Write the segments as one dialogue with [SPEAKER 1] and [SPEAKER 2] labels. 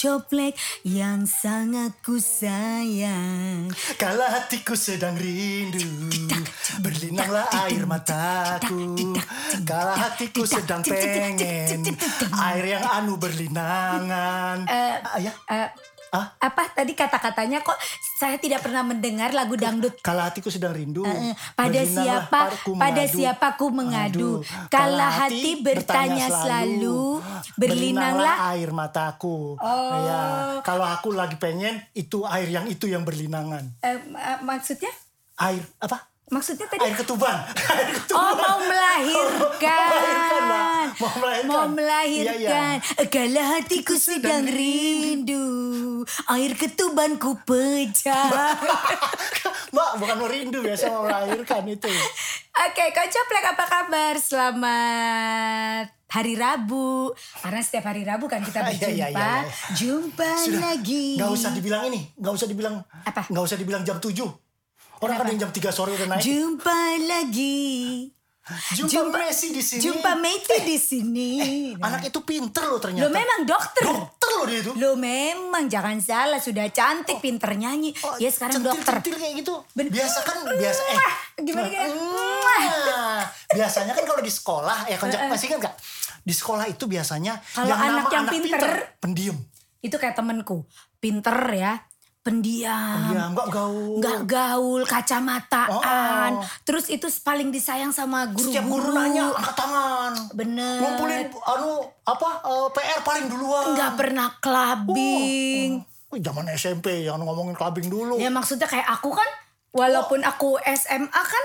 [SPEAKER 1] koncoplek yang sangat ku sayang.
[SPEAKER 2] Kala hatiku sedang rindu Berlinanglah air mataku Kala hatiku sedang pengen Air yang anu berlinangan Ah, ya? Ah?
[SPEAKER 1] Apa tadi kata-katanya? Kok saya tidak pernah mendengar lagu dangdut?
[SPEAKER 2] Kala hatiku sedang rindu
[SPEAKER 1] Eh, pada siapa pada
[SPEAKER 2] mengadu.
[SPEAKER 1] siapa ku mengadu? kala hati bertanya selalu. berlinanglah
[SPEAKER 2] air mataku.
[SPEAKER 1] Oh.
[SPEAKER 2] ya kalau aku lagi pengen itu air yang itu yang berlinangan.
[SPEAKER 1] Eh, ma- maksudnya?
[SPEAKER 2] Air apa
[SPEAKER 1] maksudnya tadi
[SPEAKER 2] air ketuban. Air ketuban.
[SPEAKER 1] Oh mau melahirkan.
[SPEAKER 2] Mbak. Mau melahirkan.
[SPEAKER 1] Mau melahirkan.
[SPEAKER 2] Iya,
[SPEAKER 1] Kala hatiku sedang rindu. Air ketubanku pecah.
[SPEAKER 2] Mbak bukan merindu biasa mau melahirkan itu
[SPEAKER 1] Oke Kocoplek apa kabar? Selamat Hari Rabu. Karena setiap hari Rabu kan kita
[SPEAKER 2] Ah, iya,
[SPEAKER 1] berjumpa.
[SPEAKER 2] iya, iya, iya.
[SPEAKER 1] Jumpa
[SPEAKER 2] Sudah,
[SPEAKER 1] lagi.
[SPEAKER 2] Gak usah dibilang ini, gak usah dibilang
[SPEAKER 1] Apa?
[SPEAKER 2] Gak usah dibilang jam 7 Orang
[SPEAKER 1] Kenapa?
[SPEAKER 2] ada yang jam 3 sore udah naik.
[SPEAKER 1] Jumpa lagi
[SPEAKER 2] Jumpa, Messi di sini.
[SPEAKER 1] Jumpa Meti di sini
[SPEAKER 2] Anak itu pinter loh ternyata.
[SPEAKER 1] Lo memang dokter
[SPEAKER 2] Dokter loh dia itu.
[SPEAKER 1] Lo memang jangan salah sudah cantik pinter nyanyi.
[SPEAKER 2] Oh,
[SPEAKER 1] ya sekarang dokter.
[SPEAKER 2] Centil-centil kayak gitu.
[SPEAKER 1] Ben-
[SPEAKER 2] Biasa kan biasa eh.
[SPEAKER 1] Gimana, gimana?
[SPEAKER 2] Biasanya kan kalau di sekolah ya konjak masih kan Kak. Di sekolah itu biasanya
[SPEAKER 1] Kalau anak
[SPEAKER 2] nama
[SPEAKER 1] yang pinter,
[SPEAKER 2] pendiam.
[SPEAKER 1] Itu kayak temenku, pinter ya, pendiam.
[SPEAKER 2] Pendiam, nggak gaul.
[SPEAKER 1] Nggak gaul, kacamataan.
[SPEAKER 2] Oh.
[SPEAKER 1] Terus itu paling disayang sama guru-guru.
[SPEAKER 2] Setiap guru nanya angkat tangan.
[SPEAKER 1] Bener.
[SPEAKER 2] Ngumpulin anu apa eh, PR paling duluan.
[SPEAKER 1] Nggak pernah clubbing.
[SPEAKER 2] Wih, zaman SMP yang ngomongin clubbing dulu.
[SPEAKER 1] Ya maksudnya kayak aku kan, walaupun aku SMA kan,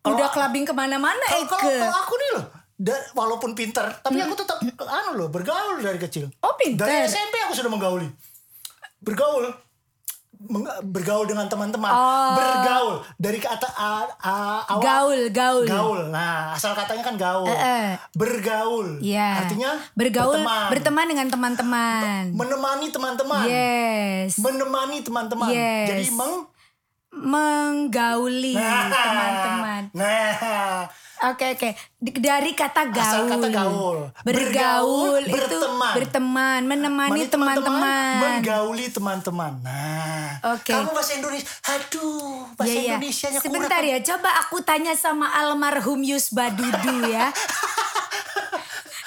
[SPEAKER 2] Kalau-
[SPEAKER 1] udah clubbing ke
[SPEAKER 2] mana-mana Kalau kalau- aku nih loh, da- walaupun pinter, tapi aku tetap anu loh bergaul dari kecil.
[SPEAKER 1] Oh, pinter.
[SPEAKER 2] Dari SMP aku sudah menggauli. Bergaul, bergaul dengan teman-teman.
[SPEAKER 1] Oh.
[SPEAKER 2] Bergaul dari kata a, a- awal.
[SPEAKER 1] Gaul, gaul.
[SPEAKER 2] Gaul. Nah, asal katanya kan gaul.
[SPEAKER 1] Eh, eh.
[SPEAKER 2] Bergaul.
[SPEAKER 1] Iya.
[SPEAKER 2] Artinya
[SPEAKER 1] bergaul,
[SPEAKER 2] berteman.
[SPEAKER 1] berteman dengan teman-teman.
[SPEAKER 2] Menemani teman-teman.
[SPEAKER 1] Yes.
[SPEAKER 2] Menemani teman-teman.
[SPEAKER 1] Yes.
[SPEAKER 2] Jadi meng
[SPEAKER 1] Menggauli teman-teman.
[SPEAKER 2] Nah,
[SPEAKER 1] Oke oke. Di- Dari kata gaul.
[SPEAKER 2] Asal kata gaul.
[SPEAKER 1] Bergaul,
[SPEAKER 2] Bergaul,
[SPEAKER 1] itu
[SPEAKER 2] berteman.
[SPEAKER 1] berteman, menemani
[SPEAKER 2] Mani
[SPEAKER 1] teman-teman.
[SPEAKER 2] menggauli teman-teman. Nah,
[SPEAKER 1] Oke.
[SPEAKER 2] kamu bahasa Indonesia, aduh, bahasa
[SPEAKER 1] Iya, iya.
[SPEAKER 2] Indonesianya kurang.
[SPEAKER 1] Sebentar ya, coba aku tanya sama almarhum Yus Badudu ya.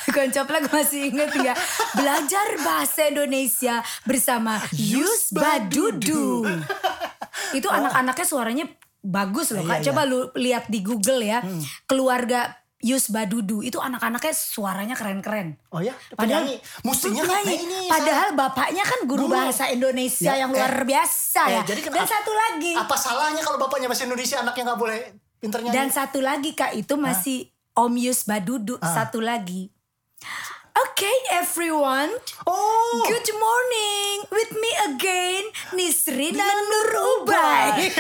[SPEAKER 1] Koncoplak masih inget nggak? Belajar bahasa Indonesia bersama Yus Badudu. Itu anak-anaknya suaranya bagus loh
[SPEAKER 2] Iya,
[SPEAKER 1] kak.
[SPEAKER 2] iya.
[SPEAKER 1] Coba lu lihat di Google ya. Keluarga Yus Badudu itu anak-anaknya suaranya keren-keren.
[SPEAKER 2] Oh ya,
[SPEAKER 1] Padahal.
[SPEAKER 2] Mestinya kan ini.
[SPEAKER 1] Padahal bapaknya kan guru
[SPEAKER 2] Guru.
[SPEAKER 1] bahasa Indonesia
[SPEAKER 2] Ya,
[SPEAKER 1] yang luar
[SPEAKER 2] eh,
[SPEAKER 1] biasa
[SPEAKER 2] eh,
[SPEAKER 1] ya.
[SPEAKER 2] jadi kan
[SPEAKER 1] Dan satu lagi.
[SPEAKER 2] Apa salahnya kalau bapaknya bahasa Indonesia anaknya nggak boleh pinter nyanyi?
[SPEAKER 1] Dan satu lagi kak itu masih Om Yus Badudu.
[SPEAKER 2] Ah.
[SPEAKER 1] Satu lagi. Okay everyone.
[SPEAKER 2] oh,
[SPEAKER 1] Good morning. With me again. Nisrina Nur Ubay.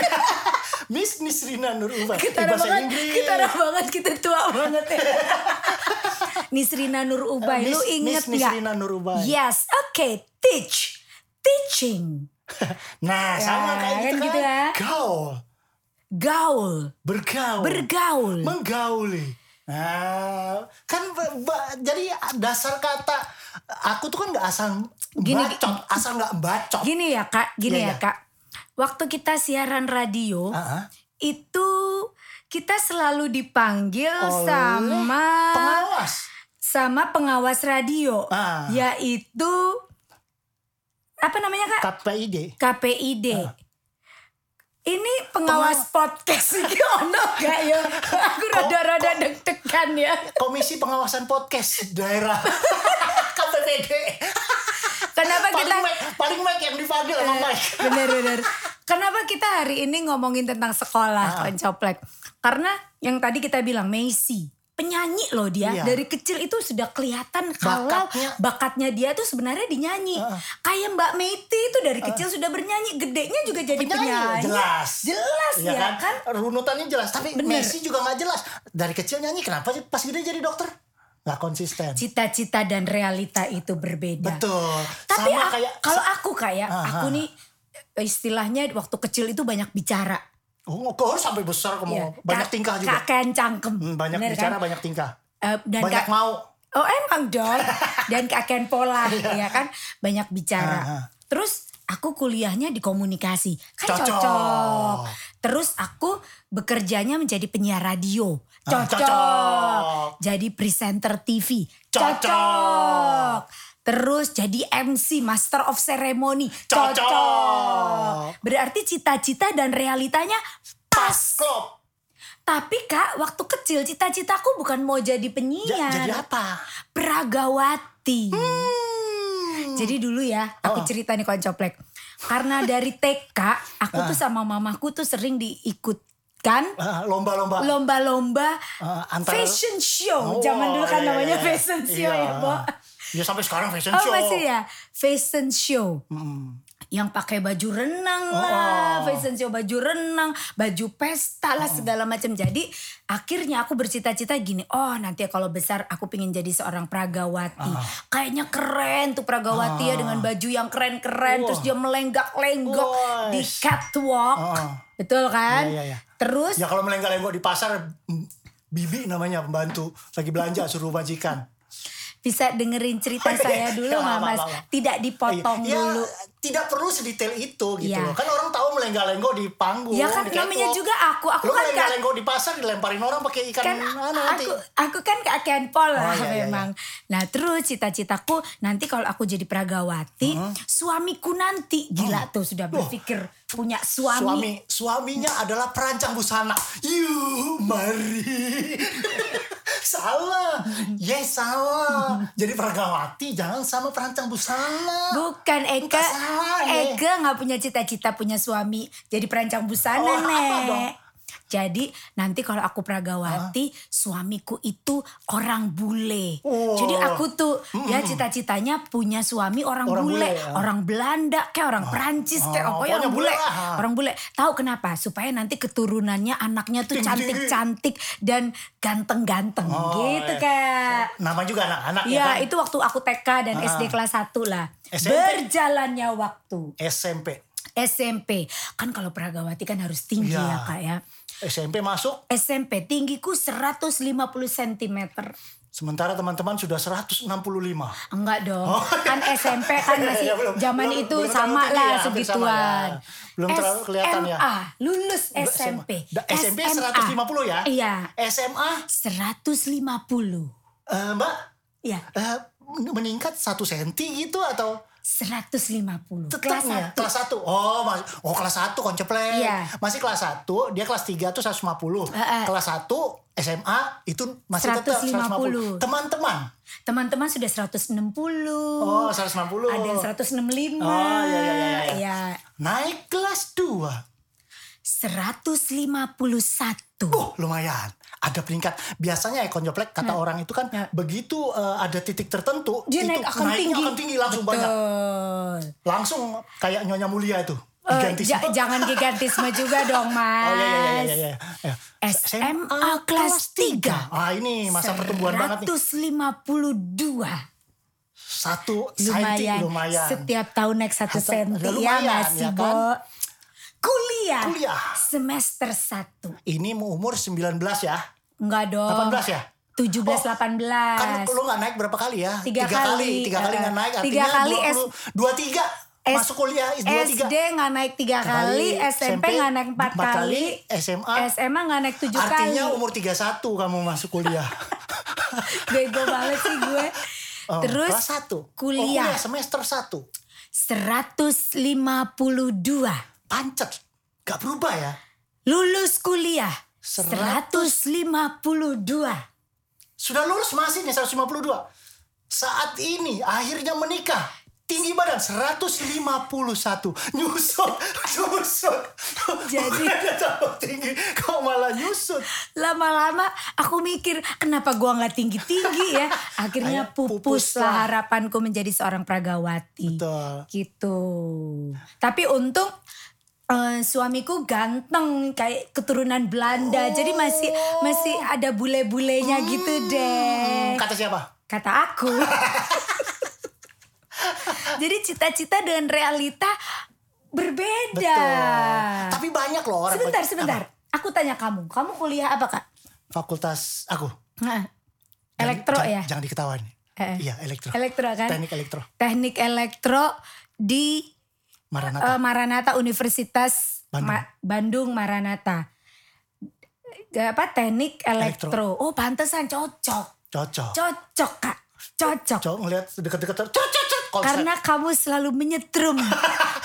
[SPEAKER 2] Miss Nisrina Nur Ubay.
[SPEAKER 1] Kita
[SPEAKER 2] Eh, bahasa
[SPEAKER 1] banget.
[SPEAKER 2] Inggris.
[SPEAKER 1] Kita ada banget. Kita tua banget ya. Nisrina Nur Ubay. Lu inget
[SPEAKER 2] Miss? Nisrina Nur Ubay.
[SPEAKER 1] Yes. Okay. Teach. Teaching.
[SPEAKER 2] Nah, sama
[SPEAKER 1] Ya,
[SPEAKER 2] kayak
[SPEAKER 1] kan
[SPEAKER 2] gitu
[SPEAKER 1] gitu
[SPEAKER 2] kan.
[SPEAKER 1] ya.
[SPEAKER 2] Gaul,
[SPEAKER 1] Gaul.
[SPEAKER 2] bergaul.
[SPEAKER 1] Bergaul.
[SPEAKER 2] menggauli. Nah, kan ba- ba- jadi dasar kata aku tuh kan nggak asal
[SPEAKER 1] Gini,
[SPEAKER 2] bacot, asal nggak bacot.
[SPEAKER 1] Gini ya kak, gini ya
[SPEAKER 2] Iya, iya.
[SPEAKER 1] kak. Waktu kita siaran radio,
[SPEAKER 2] Ah, ah.
[SPEAKER 1] itu kita selalu dipanggil
[SPEAKER 2] Oleh
[SPEAKER 1] sama
[SPEAKER 2] pengawas.
[SPEAKER 1] sama pengawas radio,
[SPEAKER 2] Ah.
[SPEAKER 1] yaitu apa namanya kak?
[SPEAKER 2] KPID.
[SPEAKER 1] KPID.
[SPEAKER 2] Ah.
[SPEAKER 1] Ini pengawas podcast iki ono gak ya? Aku rada-rada deg-degan ya.
[SPEAKER 2] Komisi Pengawasan Podcast Daerah KPPD.
[SPEAKER 1] Kenapa
[SPEAKER 2] paling
[SPEAKER 1] kita
[SPEAKER 2] Mike, paling Mike yang dipanggil sama Mike.
[SPEAKER 1] Bener-bener. Kenapa kita hari ini ngomongin tentang sekolah,
[SPEAKER 2] Ah.
[SPEAKER 1] Koncoplek? Karena yang tadi kita bilang Messi, penyanyi loh dia.
[SPEAKER 2] Iya.
[SPEAKER 1] Dari kecil itu sudah kelihatan kalau
[SPEAKER 2] Bakatnya.
[SPEAKER 1] bakatnya dia tuh sebenarnya dinyanyi.
[SPEAKER 2] Ah.
[SPEAKER 1] Kayak Mbak Meiti itu dari kecil sudah bernyanyi, gedenya juga jadi penyanyi.
[SPEAKER 2] jelas.
[SPEAKER 1] Jelas
[SPEAKER 2] Iya
[SPEAKER 1] ya kan?
[SPEAKER 2] Runutannya jelas, tapi
[SPEAKER 1] Bener.
[SPEAKER 2] Messi juga nggak jelas. Dari kecil nyanyi, kenapa sih pas gede jadi dokter? Nggak konsisten.
[SPEAKER 1] Cita-cita dan realita itu berbeda.
[SPEAKER 2] Betul.
[SPEAKER 1] Tapi
[SPEAKER 2] Sama
[SPEAKER 1] ak-
[SPEAKER 2] kayak
[SPEAKER 1] kalau aku kayak
[SPEAKER 2] Ah,
[SPEAKER 1] aku
[SPEAKER 2] ah.
[SPEAKER 1] nih istilahnya waktu kecil itu banyak bicara.
[SPEAKER 2] Oh, kok harus sampai besar kamu.
[SPEAKER 1] Iya.
[SPEAKER 2] Banyak
[SPEAKER 1] Ka-
[SPEAKER 2] tingkah juga.
[SPEAKER 1] Kakean cangkem.
[SPEAKER 2] Hmm, banyak
[SPEAKER 1] Bener
[SPEAKER 2] bicara,
[SPEAKER 1] kan?
[SPEAKER 2] banyak tingkah.
[SPEAKER 1] Eh, dan
[SPEAKER 2] Banyak mau.
[SPEAKER 1] Oh emang dong. Dan kakek pola ya kan banyak bicara.
[SPEAKER 2] Ah, ah.
[SPEAKER 1] Terus aku kuliahnya di komunikasi. Kan
[SPEAKER 2] Cocok.
[SPEAKER 1] cocok. Terus aku bekerjanya menjadi penyiar radio.
[SPEAKER 2] Ah,
[SPEAKER 1] Cocok.
[SPEAKER 2] cocok.
[SPEAKER 1] Jadi presenter TV.
[SPEAKER 2] Cocok.
[SPEAKER 1] Terus jadi MC Master of Ceremony.
[SPEAKER 2] Cocok.
[SPEAKER 1] Berarti cita-cita dan realitanya pas.
[SPEAKER 2] Klop.
[SPEAKER 1] Tapi kak, waktu kecil cita-citaku bukan mau jadi penyiar.
[SPEAKER 2] Ja- jadi apa?
[SPEAKER 1] Peragawati.
[SPEAKER 2] Hmm.
[SPEAKER 1] Jadi dulu ya, aku
[SPEAKER 2] Oh.
[SPEAKER 1] cerita nih koncoplek. Karena dari TK, aku tuh sama mamaku tuh sering diikutkan
[SPEAKER 2] Ah, Lomba-lomba.
[SPEAKER 1] lomba-lomba
[SPEAKER 2] Ah, antara-
[SPEAKER 1] fashion show.
[SPEAKER 2] Oh,
[SPEAKER 1] Zaman dulu kan
[SPEAKER 2] iya,
[SPEAKER 1] namanya
[SPEAKER 2] iya, iya.
[SPEAKER 1] fashion show
[SPEAKER 2] Iya.
[SPEAKER 1] ya, Bo.
[SPEAKER 2] Ya sampai sekarang fashion
[SPEAKER 1] Oh
[SPEAKER 2] show.
[SPEAKER 1] masih ya, fashion show.
[SPEAKER 2] Mm.
[SPEAKER 1] Yang pakai baju renang
[SPEAKER 2] Oh,
[SPEAKER 1] lah,
[SPEAKER 2] oh.
[SPEAKER 1] fashion show baju renang, baju pesta lah segala macam. Jadi akhirnya aku bercita-cita gini, oh nanti kalau besar aku pengen jadi seorang pragawati.
[SPEAKER 2] Ah.
[SPEAKER 1] Kayaknya keren tuh pragawati ya dengan baju yang keren-keren,
[SPEAKER 2] Wah.
[SPEAKER 1] terus dia melenggak-lenggok di
[SPEAKER 2] Wais.
[SPEAKER 1] catwalk,
[SPEAKER 2] Ah.
[SPEAKER 1] betul kan?
[SPEAKER 2] Iya, iya, iya.
[SPEAKER 1] Terus
[SPEAKER 2] Ya kalau melenggak-lenggok di pasar, mm, bibi namanya pembantu lagi belanja suruh majikan.
[SPEAKER 1] Bisa dengerin cerita saya dulu
[SPEAKER 2] Ya,
[SPEAKER 1] mas?
[SPEAKER 2] maaf.
[SPEAKER 1] Tidak dipotong
[SPEAKER 2] ya,
[SPEAKER 1] dulu.
[SPEAKER 2] tidak perlu sedetail itu gitu
[SPEAKER 1] Iya.
[SPEAKER 2] loh. Kan orang tahu melenggak-lenggok di panggung.
[SPEAKER 1] Ya kan
[SPEAKER 2] di
[SPEAKER 1] namanya
[SPEAKER 2] catwalk.
[SPEAKER 1] juga aku, aku
[SPEAKER 2] Lu
[SPEAKER 1] kan
[SPEAKER 2] melenggak-lenggok di pasar dilemparin orang pakai ikan
[SPEAKER 1] kan
[SPEAKER 2] mana nanti.
[SPEAKER 1] aku aku kan keakian pola
[SPEAKER 2] Oh, iya, iya,
[SPEAKER 1] memang. Nah terus cita-citaku nanti kalau aku jadi pragawati, suamiku nanti gila tuh sudah berpikir punya suami.
[SPEAKER 2] Suami, suaminya adalah perancang busana. Yuk, mari. salah. Yes, salah. Jadi peragawati jangan sama perancang busana.
[SPEAKER 1] Bukan Eka,
[SPEAKER 2] salah.
[SPEAKER 1] Eka nggak punya cita-cita punya suami jadi perancang busana
[SPEAKER 2] Oh, apa
[SPEAKER 1] nek.
[SPEAKER 2] dong?
[SPEAKER 1] Jadi nanti kalau aku pragawati, suamiku itu orang bule.
[SPEAKER 2] Oh.
[SPEAKER 1] Jadi aku tuh ya cita-citanya punya suami orang,
[SPEAKER 2] Orang
[SPEAKER 1] bule,
[SPEAKER 2] bule, ya.
[SPEAKER 1] orang Belanda, kayak orang Perancis, kayak
[SPEAKER 2] Oh,
[SPEAKER 1] pokoknya orang bule,
[SPEAKER 2] bule
[SPEAKER 1] orang bule. Tahu kenapa? Supaya nanti keturunannya anaknya tuh cantik-cantik dan ganteng-ganteng
[SPEAKER 2] Oh,
[SPEAKER 1] gitu
[SPEAKER 2] iya.
[SPEAKER 1] kak.
[SPEAKER 2] Nama juga anak-anak ya
[SPEAKER 1] Iya,
[SPEAKER 2] kan?
[SPEAKER 1] itu waktu aku TK dan
[SPEAKER 2] Ah.
[SPEAKER 1] SD kelas 1 lah.
[SPEAKER 2] SMP?
[SPEAKER 1] Berjalannya waktu.
[SPEAKER 2] SMP.
[SPEAKER 1] SMP. Kan kalau Pragawati kan harus tinggi
[SPEAKER 2] Iya.
[SPEAKER 1] ya kak ya.
[SPEAKER 2] SMP masuk,
[SPEAKER 1] SMP tinggiku 150 cm.
[SPEAKER 2] sementara teman-teman sudah 165.
[SPEAKER 1] Enggak dong. Kan SMP kan masih
[SPEAKER 2] Ya, belum-
[SPEAKER 1] zaman
[SPEAKER 2] belum-
[SPEAKER 1] itu
[SPEAKER 2] belum
[SPEAKER 1] sama lah
[SPEAKER 2] ya, hampir sama
[SPEAKER 1] segituan.
[SPEAKER 2] ya. Belum terlalu kelihatan ya.
[SPEAKER 1] SMA, lulus SMP.
[SPEAKER 2] Da- SMP
[SPEAKER 1] SMA.
[SPEAKER 2] 150 ya?
[SPEAKER 1] Iya.
[SPEAKER 2] SMA,
[SPEAKER 1] 150.
[SPEAKER 2] eh, Mbak,
[SPEAKER 1] Iya,
[SPEAKER 2] eh, meningkat 1 senti gitu atau
[SPEAKER 1] 150.
[SPEAKER 2] tetap
[SPEAKER 1] Kelas
[SPEAKER 2] nih ya?
[SPEAKER 1] 1.
[SPEAKER 2] Kelas 1. Oh, mas, oh kelas 1 konceplek.
[SPEAKER 1] Iya.
[SPEAKER 2] Masih kelas 1, dia kelas 3 tuh 150.
[SPEAKER 1] Heeh.
[SPEAKER 2] Kelas 1 SMA itu masih tetap
[SPEAKER 1] 150.
[SPEAKER 2] 150. Teman-teman.
[SPEAKER 1] Teman-teman sudah 160.
[SPEAKER 2] Oh, 160.
[SPEAKER 1] Ada yang 165.
[SPEAKER 2] Oh, iya, iya, iya, iya.
[SPEAKER 1] Iya.
[SPEAKER 2] Naik kelas 2.
[SPEAKER 1] 151.
[SPEAKER 2] Oh, lumayan. Ada peringkat. Biasanya ya konjoplek kata orang itu kan
[SPEAKER 1] Ya.
[SPEAKER 2] begitu eh, ada titik tertentu
[SPEAKER 1] Dia
[SPEAKER 2] itu
[SPEAKER 1] naik akan
[SPEAKER 2] naiknya
[SPEAKER 1] tinggi.
[SPEAKER 2] akan tinggi langsung
[SPEAKER 1] Betul.
[SPEAKER 2] banyak. Langsung kayak Nyonya Mulia itu.
[SPEAKER 1] Eh,
[SPEAKER 2] Gigantis.
[SPEAKER 1] ja- jangan gigantisme juga dong, Mas.
[SPEAKER 2] Oh iya iya iya iya. iya. Ya.
[SPEAKER 1] SMA kelas 3.
[SPEAKER 2] Ah ini masa pertumbuhan banget nih.
[SPEAKER 1] 152.
[SPEAKER 2] Satu senti
[SPEAKER 1] Lumayan.
[SPEAKER 2] lumayan.
[SPEAKER 1] Setiap tahun naik satu senti
[SPEAKER 2] ya
[SPEAKER 1] ya
[SPEAKER 2] lumayan,
[SPEAKER 1] nggak sih,
[SPEAKER 2] ya
[SPEAKER 1] Bo? Kuliah.
[SPEAKER 2] Kuliah.
[SPEAKER 1] Semester 1.
[SPEAKER 2] Ini mau umur 19 ya.
[SPEAKER 1] Enggak dong.
[SPEAKER 2] 18 ya?
[SPEAKER 1] 17
[SPEAKER 2] Oh,
[SPEAKER 1] 18.
[SPEAKER 2] Kan lu gak naik berapa kali ya?
[SPEAKER 1] Tiga kali.
[SPEAKER 2] Tiga kali
[SPEAKER 1] Eh,
[SPEAKER 2] gak naik.
[SPEAKER 1] tiga
[SPEAKER 2] Artinya
[SPEAKER 1] kali
[SPEAKER 2] 20, 23
[SPEAKER 1] S-
[SPEAKER 2] masuk kuliah. 23.
[SPEAKER 1] SD nggak naik tiga kali, SMP nggak naik empat
[SPEAKER 2] empat
[SPEAKER 1] kali,
[SPEAKER 2] SMA.
[SPEAKER 1] SMA nggak naik tujuh kali.
[SPEAKER 2] Artinya umur 31 kamu masuk kuliah.
[SPEAKER 1] Bego banget sih gue.
[SPEAKER 2] Oh,
[SPEAKER 1] Terus
[SPEAKER 2] kelas 1.
[SPEAKER 1] kuliah.
[SPEAKER 2] Oh, kuliah semester 1.
[SPEAKER 1] 152.
[SPEAKER 2] Pancet. Gak berubah ya.
[SPEAKER 1] Lulus kuliah.
[SPEAKER 2] 100.
[SPEAKER 1] 152.
[SPEAKER 2] Sudah lulus masih nih 152. Saat ini akhirnya menikah. Tinggi badan 151. Nyusut. Nyusut.
[SPEAKER 1] Jadi-
[SPEAKER 2] tinggi. Kok malah nyusut.
[SPEAKER 1] Lama-lama aku mikir kenapa gua nggak tinggi-tinggi ya. Akhirnya
[SPEAKER 2] pupus lah
[SPEAKER 1] harapanku menjadi seorang pragawati.
[SPEAKER 2] Betul.
[SPEAKER 1] Gitu. Tapi untung eh, suamiku ganteng kayak keturunan Belanda. Jadi masih masih ada bule-bulenya gitu deh.
[SPEAKER 2] Kata siapa?
[SPEAKER 1] Kata aku. Jadi cita-cita dengan realita berbeda.
[SPEAKER 2] Betul. Tapi banyak loh orang.
[SPEAKER 1] Sebentar, sebentar. Aku tanya kamu, kamu kuliah apa kak?
[SPEAKER 2] Fakultas aku.
[SPEAKER 1] Nah, Elektro
[SPEAKER 2] jangan,
[SPEAKER 1] ya?
[SPEAKER 2] Jangan diketawain.
[SPEAKER 1] Eh.
[SPEAKER 2] Iya, elektro.
[SPEAKER 1] Elektro kan?
[SPEAKER 2] Teknik elektro.
[SPEAKER 1] Teknik elektro di
[SPEAKER 2] Maranatha.
[SPEAKER 1] eh, Maranatha Universitas
[SPEAKER 2] Bandung.
[SPEAKER 1] Ma- Bandung Maranatha. Apa teknik elektro.
[SPEAKER 2] Elektro.
[SPEAKER 1] Oh, pantesan cocok.
[SPEAKER 2] Cocok.
[SPEAKER 1] Cocok, Kak. Cocok.
[SPEAKER 2] Cocok ngeliat deket-deket. Cocok, cocok. Konsep.
[SPEAKER 1] Karena kamu selalu menyetrum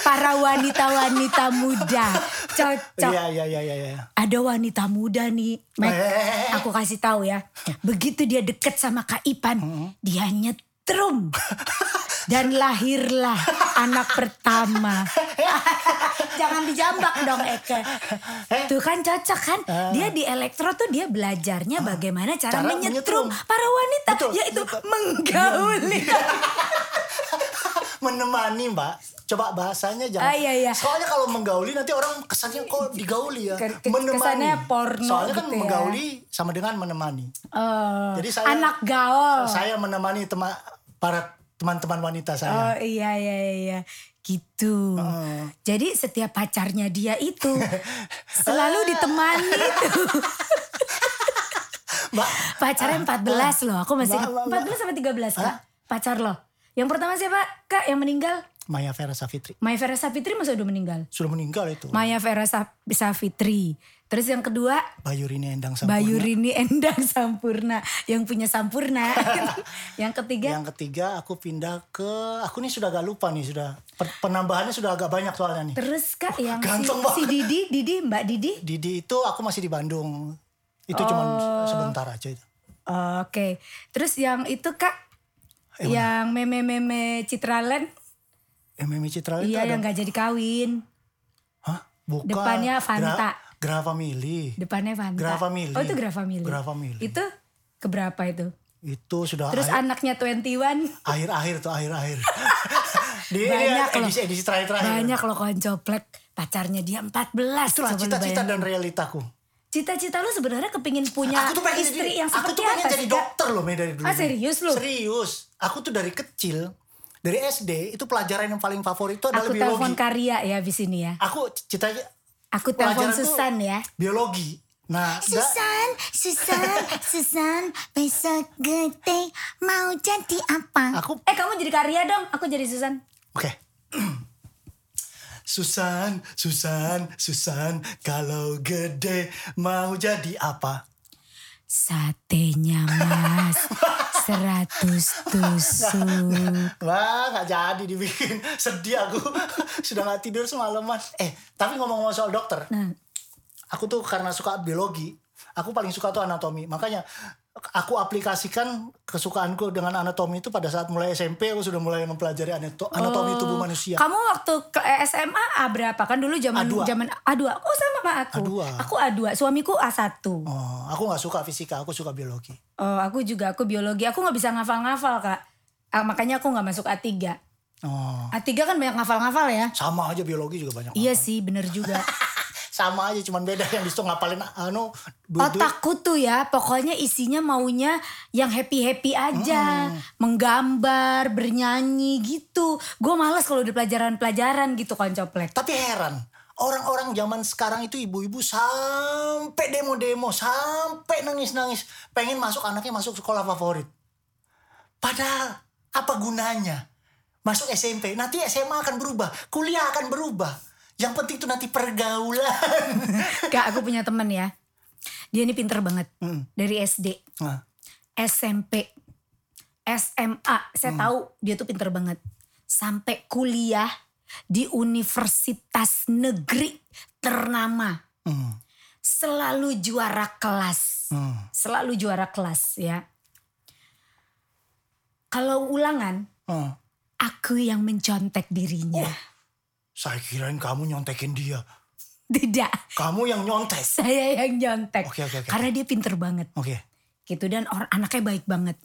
[SPEAKER 1] para wanita-wanita muda. Cocok.
[SPEAKER 2] Iya, iya, iya, iya. iya.
[SPEAKER 1] Ada wanita muda nih, Mac.
[SPEAKER 2] Eh.
[SPEAKER 1] Aku kasih tahu ya. Begitu dia deket sama Kak Ipan, dia nyetrum. Dan lahirlah anak pertama. Jangan dijambak dong Eke. Tuh kan cocok kan. Dia di elektro tuh dia belajarnya bagaimana cara,
[SPEAKER 2] Cara
[SPEAKER 1] menyetrum,
[SPEAKER 2] menyetrum.
[SPEAKER 1] para wanita.
[SPEAKER 2] Betul,
[SPEAKER 1] yaitu
[SPEAKER 2] betul.
[SPEAKER 1] menggauli.
[SPEAKER 2] Menemani mbak. Coba bahasanya jangan.
[SPEAKER 1] Ah, iya, iya.
[SPEAKER 2] Soalnya kalau menggauli nanti orang kesannya kok digauli ya.
[SPEAKER 1] Ke- ke- kesannya porno
[SPEAKER 2] Soalnya kan
[SPEAKER 1] gitu ya.
[SPEAKER 2] menggauli sama dengan menemani.
[SPEAKER 1] Eh,
[SPEAKER 2] Jadi saya-
[SPEAKER 1] anak gaul.
[SPEAKER 2] Saya menemani tema, para teman-teman wanita saya.
[SPEAKER 1] Oh iya iya iya gitu. Jadi setiap pacarnya dia itu selalu ditemani tuh.
[SPEAKER 2] Mbak,
[SPEAKER 1] Pacarnya 14 loh. Aku masih
[SPEAKER 2] Mbak, Mbak,
[SPEAKER 1] 14 sama 13 Kak. Pacar loh. Yang pertama siapa? Kak yang meninggal?
[SPEAKER 2] Maya Vera Safitri.
[SPEAKER 1] Maya Vera Sapitri masa udah meninggal?
[SPEAKER 2] Sudah meninggal itu.
[SPEAKER 1] Maya Vera Sa- Savitri. Terus yang kedua
[SPEAKER 2] Bayu Rini Endang Sampurna.
[SPEAKER 1] Bayu Rini Endang Sampurna yang punya Sampurna. yang ketiga
[SPEAKER 2] Yang ketiga aku pindah ke, aku nih sudah agak lupa nih sudah. Penambahannya sudah agak banyak soalnya nih.
[SPEAKER 1] terus Kak yang si, si. Didi, Didi, Mbak Didi.
[SPEAKER 2] Didi itu aku masih di Bandung. Itu
[SPEAKER 1] Oh.
[SPEAKER 2] sebentar aja itu.
[SPEAKER 1] Oke. Terus yang itu Kak
[SPEAKER 2] Eh,
[SPEAKER 1] yang meme-meme Citraland
[SPEAKER 2] MMA Citra itu
[SPEAKER 1] iya
[SPEAKER 2] ada.
[SPEAKER 1] yang gak jadi kawin.
[SPEAKER 2] Hah? Bukan.
[SPEAKER 1] Depannya Fanta.
[SPEAKER 2] Gra, Family.
[SPEAKER 1] Depannya Fanta.
[SPEAKER 2] Grafamili.
[SPEAKER 1] Oh itu Grafamili.
[SPEAKER 2] Grafamili.
[SPEAKER 1] Itu keberapa itu?
[SPEAKER 2] Itu sudah
[SPEAKER 1] Terus
[SPEAKER 2] akhir,
[SPEAKER 1] anaknya 21
[SPEAKER 2] akhir-akhir tuh akhir-akhir. di
[SPEAKER 1] Banyak loh.
[SPEAKER 2] edisi edisi terakhir-terakhir.
[SPEAKER 1] banyak loh koncoplek pacarnya dia 14
[SPEAKER 2] Itulah cita-cita dan realitaku.
[SPEAKER 1] Cita-cita lu sebenarnya kepingin punya
[SPEAKER 2] aku tuh pengen
[SPEAKER 1] istri
[SPEAKER 2] jadi,
[SPEAKER 1] yang
[SPEAKER 2] aku
[SPEAKER 1] seperti
[SPEAKER 2] tuh pengen
[SPEAKER 1] apa
[SPEAKER 2] jadi dokter loh dari dulu.
[SPEAKER 1] Ah, serius lu?
[SPEAKER 2] Serius. Aku tuh dari kecil, dari SD itu pelajaran yang paling favorit itu adalah
[SPEAKER 1] Aku
[SPEAKER 2] biologi.
[SPEAKER 1] telepon Karya ya abis ini ya.
[SPEAKER 2] Aku cita
[SPEAKER 1] Aku telepon
[SPEAKER 2] pelajaran tuh
[SPEAKER 1] Susan ya.
[SPEAKER 2] biologi. Nah, da-
[SPEAKER 3] Susan, Susan, Susan, besok gede mau jadi apa?
[SPEAKER 2] aku
[SPEAKER 1] Eh kamu jadi Karya dong, aku jadi Susan.
[SPEAKER 2] Oke. Susan, Susan, Susan, kalau gede mau jadi apa?
[SPEAKER 1] Satenya seratus tusuk.
[SPEAKER 2] Wah, gak jadi dibikin. Sedih aku. Sudah gak tidur semalaman. Eh, tapi ngomong-ngomong soal dokter.
[SPEAKER 1] Nah,
[SPEAKER 2] Aku tuh karena suka biologi. Aku paling suka tuh anatomi. Makanya aku aplikasikan kesukaanku dengan anatomi itu pada saat mulai SMP. Aku sudah mulai mempelajari anato- anatomi tubuh manusia.
[SPEAKER 1] kamu waktu ke SMA A berapa? Kan dulu zaman
[SPEAKER 2] A2.
[SPEAKER 1] zaman A2. Oh sama sama aku.
[SPEAKER 2] A2.
[SPEAKER 1] Aku A2, suamiku A1.
[SPEAKER 2] Oh, aku gak suka fisika. Aku suka biologi.
[SPEAKER 1] Oh, aku juga aku biologi. Aku nggak bisa ngafal-ngafal, Kak. Ah, makanya aku nggak masuk A3.
[SPEAKER 2] Oh,
[SPEAKER 1] A3 kan banyak ngafal-ngafal ya.
[SPEAKER 2] sama aja biologi juga banyak.
[SPEAKER 1] Iya sih, bener juga.
[SPEAKER 2] sama aja cuman beda yang di situ ngapalin anu.
[SPEAKER 1] Otakku tuh ya, pokoknya isinya maunya yang happy-happy aja. Menggambar, bernyanyi gitu. Gue males kalau di pelajaran-pelajaran gitu kan coplek.
[SPEAKER 2] Tapi heran, orang-orang zaman sekarang itu ibu-ibu sampai demo-demo, sampai nangis-nangis pengen masuk anaknya masuk sekolah favorit. Padahal apa gunanya? Masuk SMP, nanti SMA akan berubah, kuliah akan berubah. Yang penting tuh nanti pergaulan.
[SPEAKER 1] Kak, aku punya temen ya. Dia ini pinter banget.
[SPEAKER 2] Hmm.
[SPEAKER 1] Dari SD,
[SPEAKER 2] Nah,
[SPEAKER 1] SMP, SMA. Saya tahu dia tuh pinter banget. Sampai kuliah di universitas negeri ternama.
[SPEAKER 2] hmm,
[SPEAKER 1] Selalu juara kelas.
[SPEAKER 2] hmm,
[SPEAKER 1] Selalu juara kelas ya. Kalau ulangan,
[SPEAKER 2] hmm.
[SPEAKER 1] aku yang mencontek dirinya.
[SPEAKER 2] Saya kirain kamu nyontekin dia.
[SPEAKER 1] Tidak,
[SPEAKER 2] Kamu yang nyontek.
[SPEAKER 1] saya yang nyontek.
[SPEAKER 2] Oke, oke, oke.
[SPEAKER 1] Karena dia pinter banget.
[SPEAKER 2] Oke.
[SPEAKER 1] Gitu dan orang anaknya baik banget.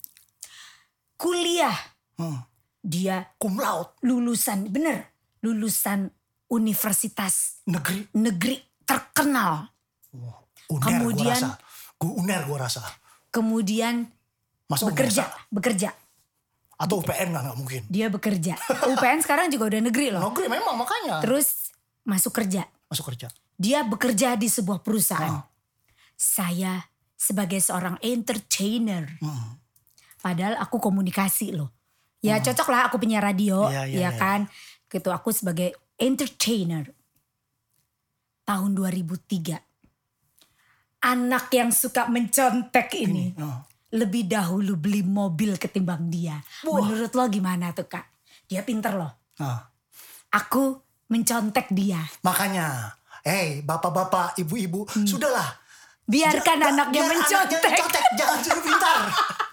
[SPEAKER 1] Kuliah,
[SPEAKER 2] Hmm.
[SPEAKER 1] dia
[SPEAKER 2] Cum laude,
[SPEAKER 1] lulusan, bener, lulusan universitas
[SPEAKER 2] negeri.
[SPEAKER 1] negeri terkenal.
[SPEAKER 2] Uner
[SPEAKER 1] Kemudian-
[SPEAKER 2] gua rasa. Gua uner gua rasa.
[SPEAKER 1] Kemudian
[SPEAKER 2] Masa
[SPEAKER 1] bekerja, bekerja.
[SPEAKER 2] Atau UPN nggak nggak mungkin.
[SPEAKER 1] Dia bekerja. UPN sekarang juga udah negeri loh.
[SPEAKER 2] Negeri memang makanya.
[SPEAKER 1] Terus masuk kerja.
[SPEAKER 2] Masuk kerja.
[SPEAKER 1] Dia bekerja di sebuah perusahaan.
[SPEAKER 2] Ah.
[SPEAKER 1] Saya sebagai seorang entertainer,
[SPEAKER 2] Hmm.
[SPEAKER 1] Padahal aku komunikasi loh. Ya cocok lah aku punya radio,
[SPEAKER 2] Iya, iya,
[SPEAKER 1] ya
[SPEAKER 2] iya.
[SPEAKER 1] kan. Gitu aku sebagai entertainer. Tahun 2003. Anak yang suka mencontek ini.
[SPEAKER 2] Oh.
[SPEAKER 1] Lebih dahulu beli mobil ketimbang dia.
[SPEAKER 2] Wah.
[SPEAKER 1] Menurut lo gimana tuh kak? Dia pinter loh.
[SPEAKER 2] Nah,
[SPEAKER 1] Aku mencontek dia.
[SPEAKER 2] makanya, eh bapak-bapak, ibu-ibu, sudahlah.
[SPEAKER 1] Biarkan
[SPEAKER 2] Ja-
[SPEAKER 1] anaknya
[SPEAKER 2] biar
[SPEAKER 1] mencontek.
[SPEAKER 2] mencontek, jangan suruh pintar.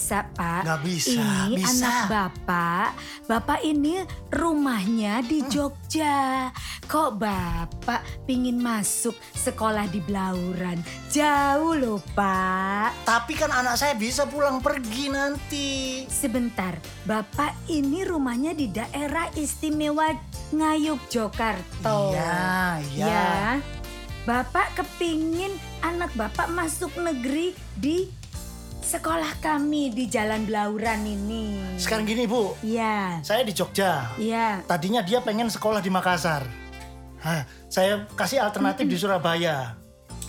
[SPEAKER 1] bisa pak.
[SPEAKER 2] Nggak bisa,
[SPEAKER 1] Ini
[SPEAKER 2] bisa.
[SPEAKER 1] anak bapak. Bapak ini rumahnya di
[SPEAKER 2] Hmm.
[SPEAKER 1] Jogja. Kok bapak pingin masuk sekolah di Blauran? Jauh loh pak.
[SPEAKER 2] tapi kan anak saya bisa pulang pergi nanti.
[SPEAKER 1] Sebentar, bapak ini rumahnya di daerah istimewa Ngayuk, Jogarta.
[SPEAKER 2] Iya, iya.
[SPEAKER 1] Ya. Bapak kepingin anak bapak masuk negeri di sekolah kami di Jalan Blauran ini.
[SPEAKER 2] Sekarang gini Bu,
[SPEAKER 1] Iya,
[SPEAKER 2] saya di Jogja.
[SPEAKER 1] iya.
[SPEAKER 2] Tadinya dia pengen sekolah di Makassar. Hah, saya kasih alternatif di Surabaya.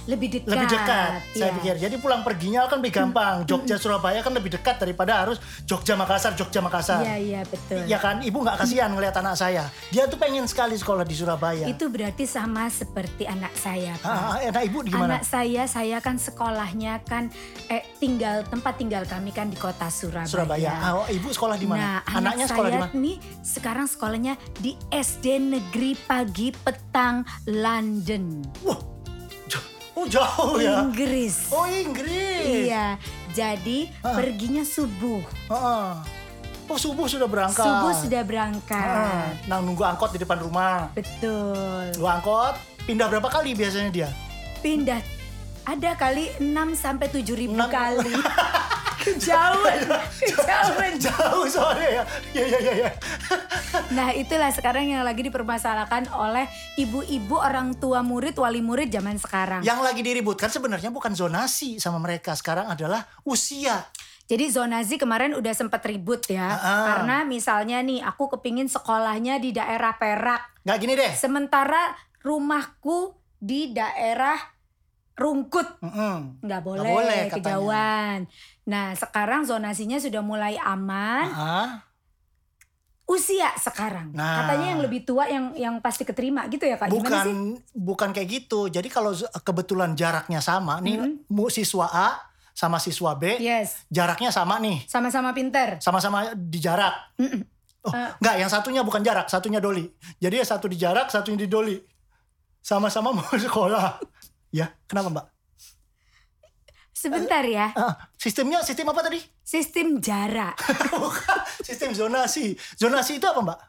[SPEAKER 1] Lebih dekat.
[SPEAKER 2] Lebih dekat, saya
[SPEAKER 1] iya.
[SPEAKER 2] pikir. Jadi pulang perginya kan lebih gampang. Jogja Surabaya kan lebih dekat daripada harus Jogja Makassar, Jogja Makassar.
[SPEAKER 1] Iya, iya betul.
[SPEAKER 2] Ya kan, ibu nggak kasihan ngelihat anak saya. Dia tuh pengen sekali sekolah di Surabaya.
[SPEAKER 1] Itu berarti sama seperti anak saya, Pak.
[SPEAKER 2] Ah, ah, nah ibu di gimana?
[SPEAKER 1] Anak saya, saya kan sekolahnya kan eh tinggal tempat tinggal kami kan di kota Surabaya.
[SPEAKER 2] Surabaya. Ah, oh, ibu sekolah di mana?
[SPEAKER 1] Nah,
[SPEAKER 2] Anaknya
[SPEAKER 1] anak
[SPEAKER 2] sekolah di
[SPEAKER 1] saya
[SPEAKER 2] mana?
[SPEAKER 1] nih sekarang sekolahnya di SD Negeri Pagi Petang London,
[SPEAKER 2] Wah, jauh, oh jauh ya.
[SPEAKER 1] Inggris.
[SPEAKER 2] Oh Inggris.
[SPEAKER 1] Iya, jadi
[SPEAKER 2] Ah.
[SPEAKER 1] perginya subuh.
[SPEAKER 2] Heeh. Oh subuh sudah berangkat.
[SPEAKER 1] Subuh sudah berangkat.
[SPEAKER 2] Nah nunggu angkot di depan rumah.
[SPEAKER 1] Betul.
[SPEAKER 2] Nunggu angkot, pindah berapa kali biasanya dia?
[SPEAKER 1] Pindah ada kali 6 sampai 7 ribu
[SPEAKER 2] Enam-
[SPEAKER 1] kali. Kejauhan, kejauhan.
[SPEAKER 2] Jauh soalnya ya. Iya iya iya. Ya.
[SPEAKER 1] Nah itulah sekarang yang lagi dipermasalahkan oleh ibu-ibu orang tua murid, wali murid zaman sekarang.
[SPEAKER 2] Yang lagi diributkan sebenarnya bukan zonasi sama mereka sekarang adalah usia.
[SPEAKER 1] Jadi zonasi kemarin udah sempet ribut ya.
[SPEAKER 2] Ah.
[SPEAKER 1] Karena misalnya nih aku kepingin sekolahnya di daerah Perak.
[SPEAKER 2] Nggak gini deh.
[SPEAKER 1] Sementara rumahku di daerah Rungkut.
[SPEAKER 2] Mm-mm.
[SPEAKER 1] Nggak boleh,
[SPEAKER 2] Nggak boleh katanya.
[SPEAKER 1] kejauhan. Nah sekarang zonasinya sudah mulai aman.
[SPEAKER 2] Ah,
[SPEAKER 1] Usia sekarang.
[SPEAKER 2] Nah.
[SPEAKER 1] Katanya yang lebih tua yang yang pasti keterima gitu ya Kak? Gimana
[SPEAKER 2] bukan
[SPEAKER 1] sih?
[SPEAKER 2] bukan kayak gitu. Jadi kalau kebetulan jaraknya sama nih
[SPEAKER 1] Mm-hmm.
[SPEAKER 2] mu- siswa A sama siswa B
[SPEAKER 1] Yes,
[SPEAKER 2] jaraknya sama nih.
[SPEAKER 1] sama-sama pinter.
[SPEAKER 2] Sama-sama di jarak.
[SPEAKER 1] Mm-mm.
[SPEAKER 2] Oh,
[SPEAKER 1] Eh.
[SPEAKER 2] enggak, yang satunya bukan jarak, satunya doli. Jadi ya satu di jarak, satunya di doli. Sama-sama mau sekolah. Ya, kenapa Mbak?
[SPEAKER 1] Sebentar ya,
[SPEAKER 2] Ah, sistemnya sistem apa tadi?
[SPEAKER 1] sistem jarak.
[SPEAKER 2] Bukan, sistem zonasi. Zonasi itu apa Mbak?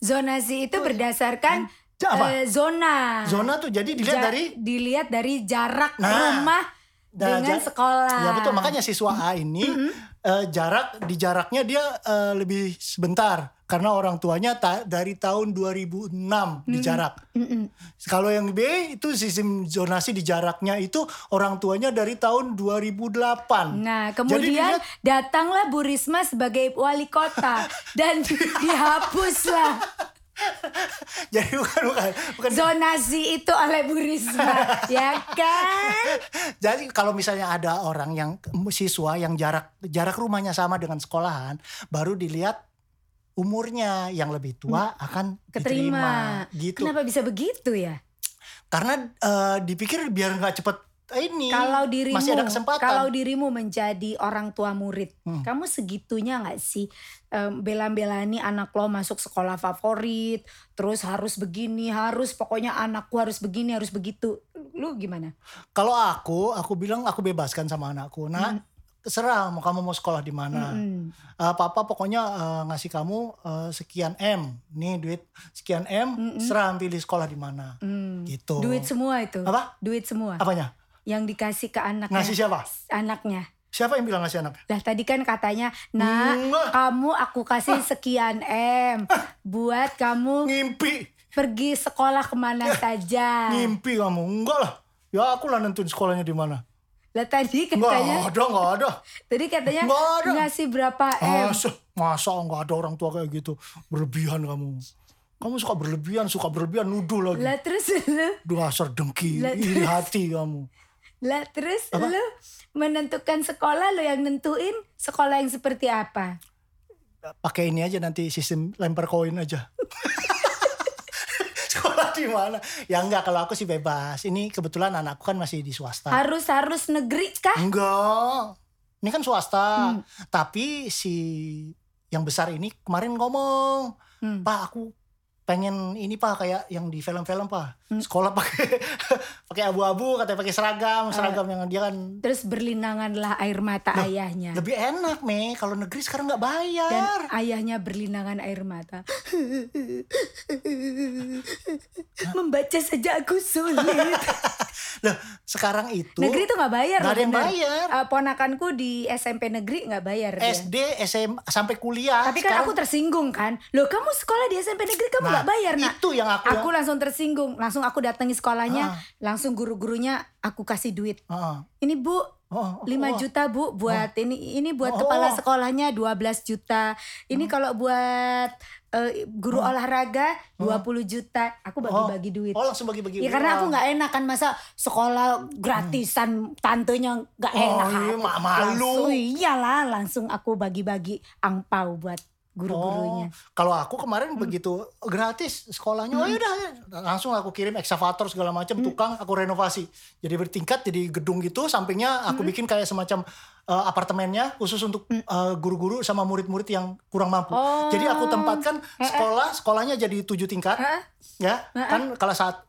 [SPEAKER 1] Zonasi itu berdasarkan
[SPEAKER 2] Ja- apa?
[SPEAKER 1] eh, zona.
[SPEAKER 2] Zona tuh jadi dilihat
[SPEAKER 1] Ja-
[SPEAKER 2] dari
[SPEAKER 1] dilihat dari jarak
[SPEAKER 2] Nah,
[SPEAKER 1] rumah
[SPEAKER 2] Nah,
[SPEAKER 1] dengan
[SPEAKER 2] ja-
[SPEAKER 1] sekolah.
[SPEAKER 2] Ya betul, makanya siswa A ini eh, jarak di jaraknya dia eh, lebih sebentar karena orang tuanya ta- dari tahun 2006 di jarak.
[SPEAKER 1] Mm-mm.
[SPEAKER 2] Kalau yang B itu sistem zonasi di jaraknya itu orang tuanya dari tahun 2008.
[SPEAKER 1] Nah, kemudian
[SPEAKER 2] dilihat-
[SPEAKER 1] datanglah Bu Risma sebagai wali kota dan dihapuslah
[SPEAKER 2] jadi bukan bukan bukan.
[SPEAKER 1] zonasi itu oleh Bu Risma, ya kan?
[SPEAKER 2] Jadi kalau misalnya ada orang yang siswa yang jarak jarak rumahnya sama dengan sekolahan, baru dilihat umurnya yang lebih tua akan
[SPEAKER 1] Hmm. Keterima.
[SPEAKER 2] diterima. Gitu.
[SPEAKER 1] Kenapa bisa begitu ya?
[SPEAKER 2] Karena eh, dipikir biar nggak cepet ini
[SPEAKER 1] Kalau dirimu,
[SPEAKER 2] masih ada kesempatan.
[SPEAKER 1] kalau dirimu menjadi orang tua murid,
[SPEAKER 2] Hmm.
[SPEAKER 1] kamu segitunya nggak sih em, bela-belani anak lo masuk sekolah favorit, terus harus begini, harus pokoknya anakku harus begini, harus begitu. Lu gimana?
[SPEAKER 2] Kalau aku, aku bilang aku bebaskan sama anakku. Nah, terserah mau kamu mau sekolah di mana.
[SPEAKER 1] Mm-mm.
[SPEAKER 2] Eh, papa pokoknya eh, ngasih kamu eh, sekian M. Nih duit sekian M,
[SPEAKER 1] Mm-mm.
[SPEAKER 2] serah pilih sekolah di mana.
[SPEAKER 1] Hmm.
[SPEAKER 2] Gitu.
[SPEAKER 1] Duit semua itu.
[SPEAKER 2] Apa?
[SPEAKER 1] Duit semua.
[SPEAKER 2] Apanya?
[SPEAKER 1] Yang dikasih ke anaknya.
[SPEAKER 2] Ngasih siapa?
[SPEAKER 1] Anaknya.
[SPEAKER 2] Siapa yang bilang ngasih anak?
[SPEAKER 1] Lah tadi kan katanya, nah
[SPEAKER 2] Enggak.
[SPEAKER 1] kamu aku kasih sekian M buat kamu
[SPEAKER 2] Ngimpi.
[SPEAKER 1] pergi sekolah ke mana saja.
[SPEAKER 2] Ngimpi kamu. Enggak lah. Ya aku lah nentuin sekolahnya di mana.
[SPEAKER 1] Lah tadi
[SPEAKER 2] Enggak
[SPEAKER 1] katanya,
[SPEAKER 2] ada, enggak ada.
[SPEAKER 1] tadi katanya
[SPEAKER 2] Nggak ada.
[SPEAKER 1] ngasih berapa M.
[SPEAKER 2] Masa, masa enggak ada orang tua kayak gitu. Berlebihan kamu. Kamu suka berlebihan, suka berlebihan, nuduh lagi.
[SPEAKER 1] Lah terus lu,
[SPEAKER 2] Dasar dengki, iri hati kamu.
[SPEAKER 1] Lah terus lu menentukan sekolah lu yang nentuin sekolah yang seperti apa?
[SPEAKER 2] pakai ini aja nanti sistem lempar koin aja. Sekolah di mana? Ya enggak kalau aku sih bebas. Ini kebetulan anakku kan masih di swasta.
[SPEAKER 1] Harus harus negeri kah?
[SPEAKER 2] Enggak. Ini kan swasta.
[SPEAKER 1] Hmm.
[SPEAKER 2] Tapi si yang besar ini kemarin ngomong,
[SPEAKER 1] Hmm.
[SPEAKER 2] "Pak, aku pengen ini Pak kayak yang di film-film Pak.
[SPEAKER 1] Hmm.
[SPEAKER 2] Sekolah pakai pakai abu-abu, katanya pakai seragam, seragam yang dia kan
[SPEAKER 1] Terus berlinanganlah air mata ayahnya.
[SPEAKER 2] lebih enak, Me. Kalau negeri sekarang nggak
[SPEAKER 1] Dan
[SPEAKER 2] bayar.
[SPEAKER 1] ayahnya berlinangan air mata. Membaca saja aku sulit.
[SPEAKER 2] Loh, sekarang itu
[SPEAKER 1] negeri tuh nggak bayar
[SPEAKER 2] Nggak ada yang
[SPEAKER 1] bener.
[SPEAKER 2] bayar.
[SPEAKER 1] Eh, ponakanku di SMP negeri nggak bayar dia.
[SPEAKER 2] SD, SM sampai kuliah.
[SPEAKER 1] Tapi kan
[SPEAKER 2] Sekarang-
[SPEAKER 1] aku tersinggung kan. Loh kamu sekolah di SMP negeri kamu
[SPEAKER 2] Nah,
[SPEAKER 1] nggak bayar nak?
[SPEAKER 2] Itu yang aku.
[SPEAKER 1] Aku langsung tersinggung. Langsung aku datangi sekolahnya.
[SPEAKER 2] Ah.
[SPEAKER 1] Langsung guru-gurunya aku kasih duit.
[SPEAKER 2] Heeh.
[SPEAKER 1] Ini bu
[SPEAKER 2] Oh, oh,
[SPEAKER 1] 5
[SPEAKER 2] oh.
[SPEAKER 1] juta bu buat ini ini buat
[SPEAKER 2] Oh.
[SPEAKER 1] kepala sekolahnya 12 juta. Ini kalau buat eh, guru olahraga 20 juta. Aku bagi-bagi duit.
[SPEAKER 2] Oh langsung bagi-bagi.
[SPEAKER 1] Ya karena aku nggak enak kan masa sekolah gratisan tantenya nggak
[SPEAKER 2] Oh,
[SPEAKER 1] enak.
[SPEAKER 2] iya,
[SPEAKER 1] hati.
[SPEAKER 2] ma- malu.
[SPEAKER 1] Langsung, iyalah langsung aku bagi-bagi angpau buat guru-gurunya.
[SPEAKER 2] Oh, kalau aku kemarin
[SPEAKER 1] Hmm.
[SPEAKER 2] begitu gratis sekolahnya, oh yaudah langsung aku kirim excavator segala macam,
[SPEAKER 1] Hmm.
[SPEAKER 2] tukang aku renovasi. Jadi bertingkat, jadi gedung gitu, sampingnya
[SPEAKER 1] Hmm.
[SPEAKER 2] aku bikin kayak semacam uh, apartemennya khusus untuk uh, guru-guru sama murid-murid yang kurang mampu.
[SPEAKER 1] Oh.
[SPEAKER 2] Jadi aku tempatkan sekolah, sekolahnya jadi tujuh tingkat,
[SPEAKER 1] Hah?
[SPEAKER 2] ya kan kalau saat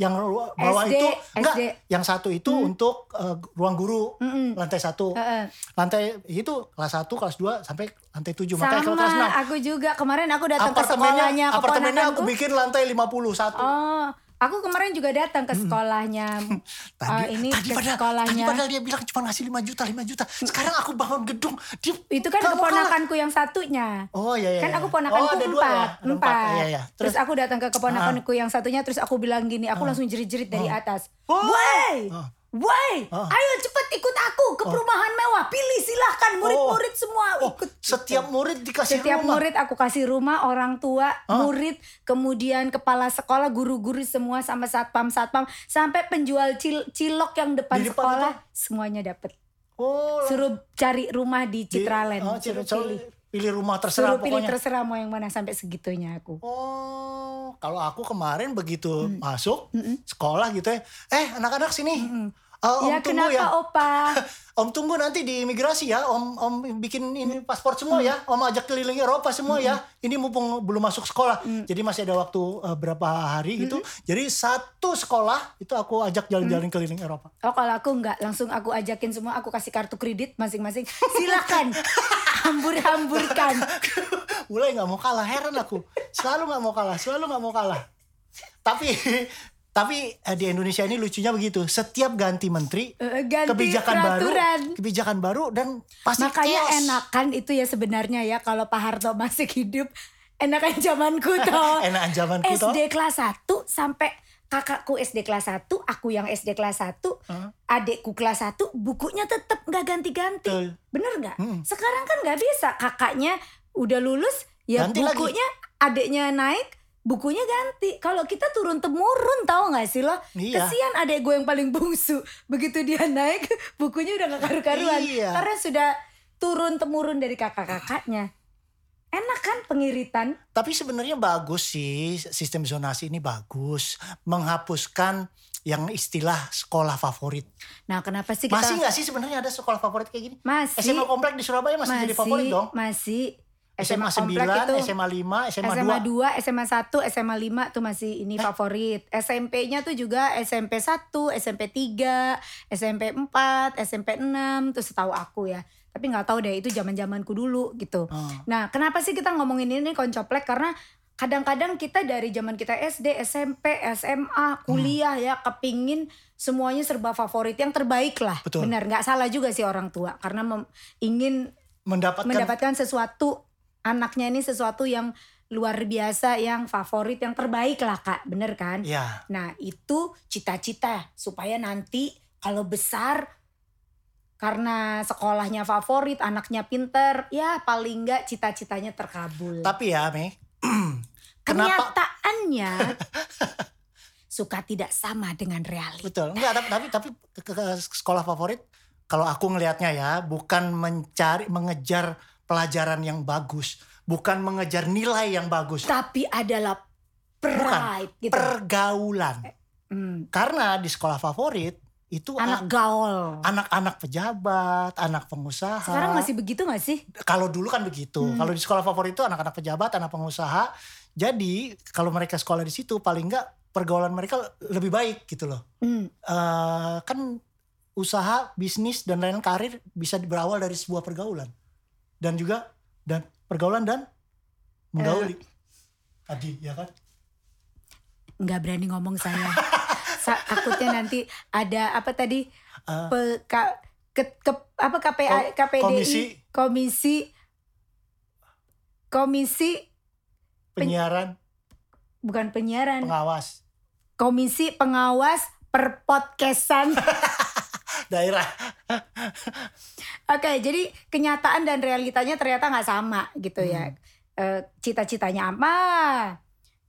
[SPEAKER 2] yang bawah
[SPEAKER 1] SD,
[SPEAKER 2] itu enggak,
[SPEAKER 1] SD.
[SPEAKER 2] yang satu itu untuk uh, ruang guru
[SPEAKER 1] Mm-mm.
[SPEAKER 2] lantai satu,
[SPEAKER 1] Heeh.
[SPEAKER 2] lantai itu kelas 1, kelas 2 sampai lantai 7 makanya kalau kelas 6
[SPEAKER 1] Sama aku juga kemarin aku datang ke sekolahnya
[SPEAKER 2] apartemennya aku bikin lantai 51
[SPEAKER 1] Oh, aku kemarin juga datang ke sekolahnya.
[SPEAKER 2] tadi,
[SPEAKER 1] Eh, ini
[SPEAKER 2] tadi
[SPEAKER 1] ke
[SPEAKER 2] padahal,
[SPEAKER 1] sekolahnya.
[SPEAKER 2] tadi padahal dia bilang cuma ngasih 5 juta 5 juta sekarang aku bangun gedung dia
[SPEAKER 1] Itu kan keponakanku yang satunya.
[SPEAKER 2] oh iya iya
[SPEAKER 1] Kan
[SPEAKER 2] iya.
[SPEAKER 1] aku
[SPEAKER 2] oh,
[SPEAKER 1] ponakanku
[SPEAKER 2] ada dua ya?
[SPEAKER 1] empat, empat.
[SPEAKER 2] iya iya
[SPEAKER 1] Terus,
[SPEAKER 2] terus, Ah.
[SPEAKER 1] aku datang ke keponakanku yang satunya, terus aku bilang gini, aku langsung jerit-jerit dari atas.
[SPEAKER 2] Oh.
[SPEAKER 1] Woi,
[SPEAKER 2] Ah.
[SPEAKER 1] Woi,
[SPEAKER 2] Ah.
[SPEAKER 1] ayo cepet ikut aku ke perumahan mewah. Pilih silahkan murid-murid semua
[SPEAKER 2] oh
[SPEAKER 1] ikut.
[SPEAKER 2] setiap murid dikasih
[SPEAKER 1] Setiap
[SPEAKER 2] rumah
[SPEAKER 1] murid aku kasih rumah, orang tua, murid, kemudian kepala sekolah, guru-guru semua sama satpam-satpam, sampai penjual cil- cilok yang depan,
[SPEAKER 2] Di depan
[SPEAKER 1] sekolah semuanya dapet.
[SPEAKER 2] oh
[SPEAKER 1] Suruh cari rumah di
[SPEAKER 2] di-
[SPEAKER 1] Citraland,
[SPEAKER 2] oh,
[SPEAKER 1] suruh pilih.
[SPEAKER 2] pilih rumah terserah
[SPEAKER 1] Suruh pilih
[SPEAKER 2] pokoknya
[SPEAKER 1] terserah mau yang mana sampai segitunya aku.
[SPEAKER 2] Oh, kalau aku kemarin begitu
[SPEAKER 1] Hmm.
[SPEAKER 2] masuk sekolah gitu ya, eh anak-anak sini, Eh, om
[SPEAKER 1] ya
[SPEAKER 2] tunggu
[SPEAKER 1] kenapa
[SPEAKER 2] ya,
[SPEAKER 1] opa?
[SPEAKER 2] om tunggu nanti di imigrasi ya, om om bikin ini paspor semua ya, om ajak keliling Eropa semua ya, ini mumpung belum masuk sekolah, jadi masih ada waktu eh, berapa hari gitu, jadi satu sekolah itu aku ajak jalan-jalan keliling Eropa.
[SPEAKER 1] Oh kalau aku enggak, langsung aku ajakin semua, aku kasih kartu kredit masing-masing. Silakan, hambur-hamburkan.
[SPEAKER 2] Mulai nggak mau kalah, heran aku, selalu nggak mau kalah, selalu nggak mau kalah. Tapi tapi eh, di Indonesia ini lucunya begitu. Setiap ganti menteri,
[SPEAKER 1] Eh, ganti
[SPEAKER 2] kebijakan
[SPEAKER 1] peraturan.
[SPEAKER 2] baru, kebijakan baru dan pasti
[SPEAKER 1] Makanya
[SPEAKER 2] chaos.
[SPEAKER 1] enakan itu ya sebenarnya ya kalau Pak Harto masih hidup. Enakan zamanku toh.
[SPEAKER 2] Enakan zamanku toh.
[SPEAKER 1] SD kelas 1 sampai kakakku SD kelas 1, aku yang SD kelas 1,
[SPEAKER 2] Hah?
[SPEAKER 1] adekku kelas 1, bukunya tetap nggak ganti-ganti.
[SPEAKER 2] Betul.
[SPEAKER 1] Bener nggak?
[SPEAKER 2] Mm-mm.
[SPEAKER 1] Sekarang kan nggak bisa. Kakaknya udah lulus, ya
[SPEAKER 2] Ganti lagi.
[SPEAKER 1] bukunya adeknya naik, bukunya ganti. Kalau kita turun temurun tahu nggak sih lo?
[SPEAKER 2] Iya.
[SPEAKER 1] Kesian adek gue yang paling bungsu. Begitu dia naik, bukunya udah nggak karu-karuan.
[SPEAKER 2] Iya.
[SPEAKER 1] Karena sudah turun temurun dari kakak-kakaknya. Enak kan pengiritan?
[SPEAKER 2] Tapi sebenarnya bagus sih sistem zonasi ini bagus, menghapuskan yang istilah sekolah favorit.
[SPEAKER 1] Nah, kenapa sih kita
[SPEAKER 2] Masih nggak sih sebenarnya ada sekolah favorit kayak gini?
[SPEAKER 1] Masih.
[SPEAKER 2] SMA komplek di Surabaya masih, jadi favorit dong.
[SPEAKER 1] Masih.
[SPEAKER 2] SMA,
[SPEAKER 1] komplek
[SPEAKER 2] 9,
[SPEAKER 1] itu
[SPEAKER 2] SMA 5, SMA,
[SPEAKER 1] SMA
[SPEAKER 2] 2.
[SPEAKER 1] 2, SMA 1, SMA 5 tuh masih ini
[SPEAKER 2] Eh.
[SPEAKER 1] favorit. SMP-nya tuh juga SMP 1, SMP 3, SMP 4, SMP 6 tuh setahu aku ya. Tapi nggak tahu deh itu zaman-zamanku dulu gitu.
[SPEAKER 2] Oh.
[SPEAKER 1] Nah, kenapa sih kita ngomongin ini koncoplek karena kadang-kadang kita dari zaman kita SD, SMP, SMA, kuliah ya kepingin semuanya serba favorit yang terbaik lah.
[SPEAKER 2] Betul.
[SPEAKER 1] Benar, nggak salah juga sih orang tua karena mem- ingin
[SPEAKER 2] Mendapatkan,
[SPEAKER 1] mendapatkan sesuatu anaknya ini sesuatu yang luar biasa yang favorit yang terbaik lah kak. Bener kan?
[SPEAKER 2] Ya
[SPEAKER 1] nah itu cita-cita supaya nanti kalau besar karena sekolahnya favorit anaknya pinter ya paling nggak cita-citanya terkabul.
[SPEAKER 2] Tapi ya Mei, kenapa
[SPEAKER 1] kenyataannya suka tidak sama dengan realita.
[SPEAKER 2] Betul. Enggak tapi tapi, tapi ke, ke- ke sekolah favorit kalau aku ngelihatnya ya bukan mencari mengejar pelajaran yang bagus, bukan mengejar nilai yang bagus,
[SPEAKER 1] tapi adalah pride gitu
[SPEAKER 2] pergaulan.
[SPEAKER 1] Hmm,
[SPEAKER 2] Karena di sekolah favorit itu
[SPEAKER 1] anak
[SPEAKER 2] an-
[SPEAKER 1] gaul
[SPEAKER 2] anak-anak pejabat, anak pengusaha.
[SPEAKER 1] sekarang masih begitu gak sih
[SPEAKER 2] kalau dulu kan begitu.
[SPEAKER 1] Hmm.
[SPEAKER 2] Kalau di sekolah favorit itu anak-anak pejabat, anak pengusaha. Jadi kalau mereka sekolah di situ paling enggak pergaulan mereka lebih baik gitu loh.
[SPEAKER 1] Hmm.
[SPEAKER 2] Eh, kan usaha, bisnis dan lain-lain karir bisa berawal dari sebuah pergaulan. Dan juga dan pergaulan dan menggauli. Tadi ya kan?
[SPEAKER 1] nggak berani ngomong saya. Sa- takutnya nanti ada apa tadi
[SPEAKER 2] Eh.
[SPEAKER 1] Pe- ka- ke- ke- apa KPA
[SPEAKER 2] Ko-
[SPEAKER 1] KPDI
[SPEAKER 2] komisi.
[SPEAKER 1] komisi komisi
[SPEAKER 2] Penyiaran,
[SPEAKER 1] bukan penyiaran
[SPEAKER 2] pengawas
[SPEAKER 1] komisi pengawas perpodcastan
[SPEAKER 2] daerah.
[SPEAKER 1] Oke, jadi kenyataan dan realitanya ternyata nggak sama gitu ya.
[SPEAKER 2] Hmm.
[SPEAKER 1] Eh, Cita-citanya apa,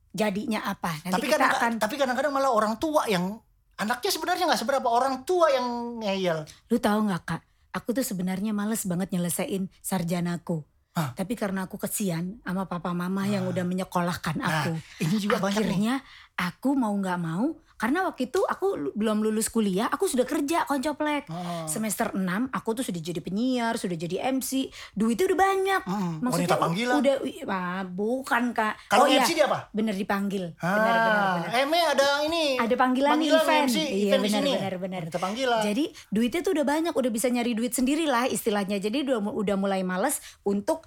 [SPEAKER 1] jadinya apa. Nanti
[SPEAKER 2] tapi
[SPEAKER 1] kita
[SPEAKER 2] kadang
[SPEAKER 1] akan.
[SPEAKER 2] tapi kadang-kadang malah orang tua yang anaknya sebenarnya nggak seberapa orang tua yang ngeyel.
[SPEAKER 1] Lu tahu nggak kak? Aku tuh sebenarnya males banget nyelesain sarjanaku.
[SPEAKER 2] Hah?
[SPEAKER 1] Tapi karena aku kesian sama papa mama yang
[SPEAKER 2] Ah.
[SPEAKER 1] udah menyekolahkan
[SPEAKER 2] Nah,
[SPEAKER 1] aku.
[SPEAKER 2] ini juga banyak nih.
[SPEAKER 1] Akhirnya aku mau nggak mau karena waktu itu aku lu- belum lulus kuliah, aku sudah kerja koncoplek.
[SPEAKER 2] Oh.
[SPEAKER 1] Semester 6 aku tuh sudah jadi penyiar, sudah jadi MC, duitnya udah banyak.
[SPEAKER 2] Mm,
[SPEAKER 1] Maksudnya
[SPEAKER 2] wanita panggilan.
[SPEAKER 1] udah ah, bukan Kak.
[SPEAKER 2] Kalau
[SPEAKER 1] oh iya,
[SPEAKER 2] MC dia apa?
[SPEAKER 1] bener dipanggil.
[SPEAKER 2] Ah,
[SPEAKER 1] Bener bener bener.
[SPEAKER 2] Eme ada ini.
[SPEAKER 1] Ada panggilan, nih, event.
[SPEAKER 2] MC,
[SPEAKER 1] iya
[SPEAKER 2] event di
[SPEAKER 1] benar
[SPEAKER 2] sini.
[SPEAKER 1] benar benar.
[SPEAKER 2] Wanita panggilan.
[SPEAKER 1] Jadi duitnya tuh udah banyak, udah bisa nyari duit sendiri lah istilahnya. Jadi udah udah mulai males untuk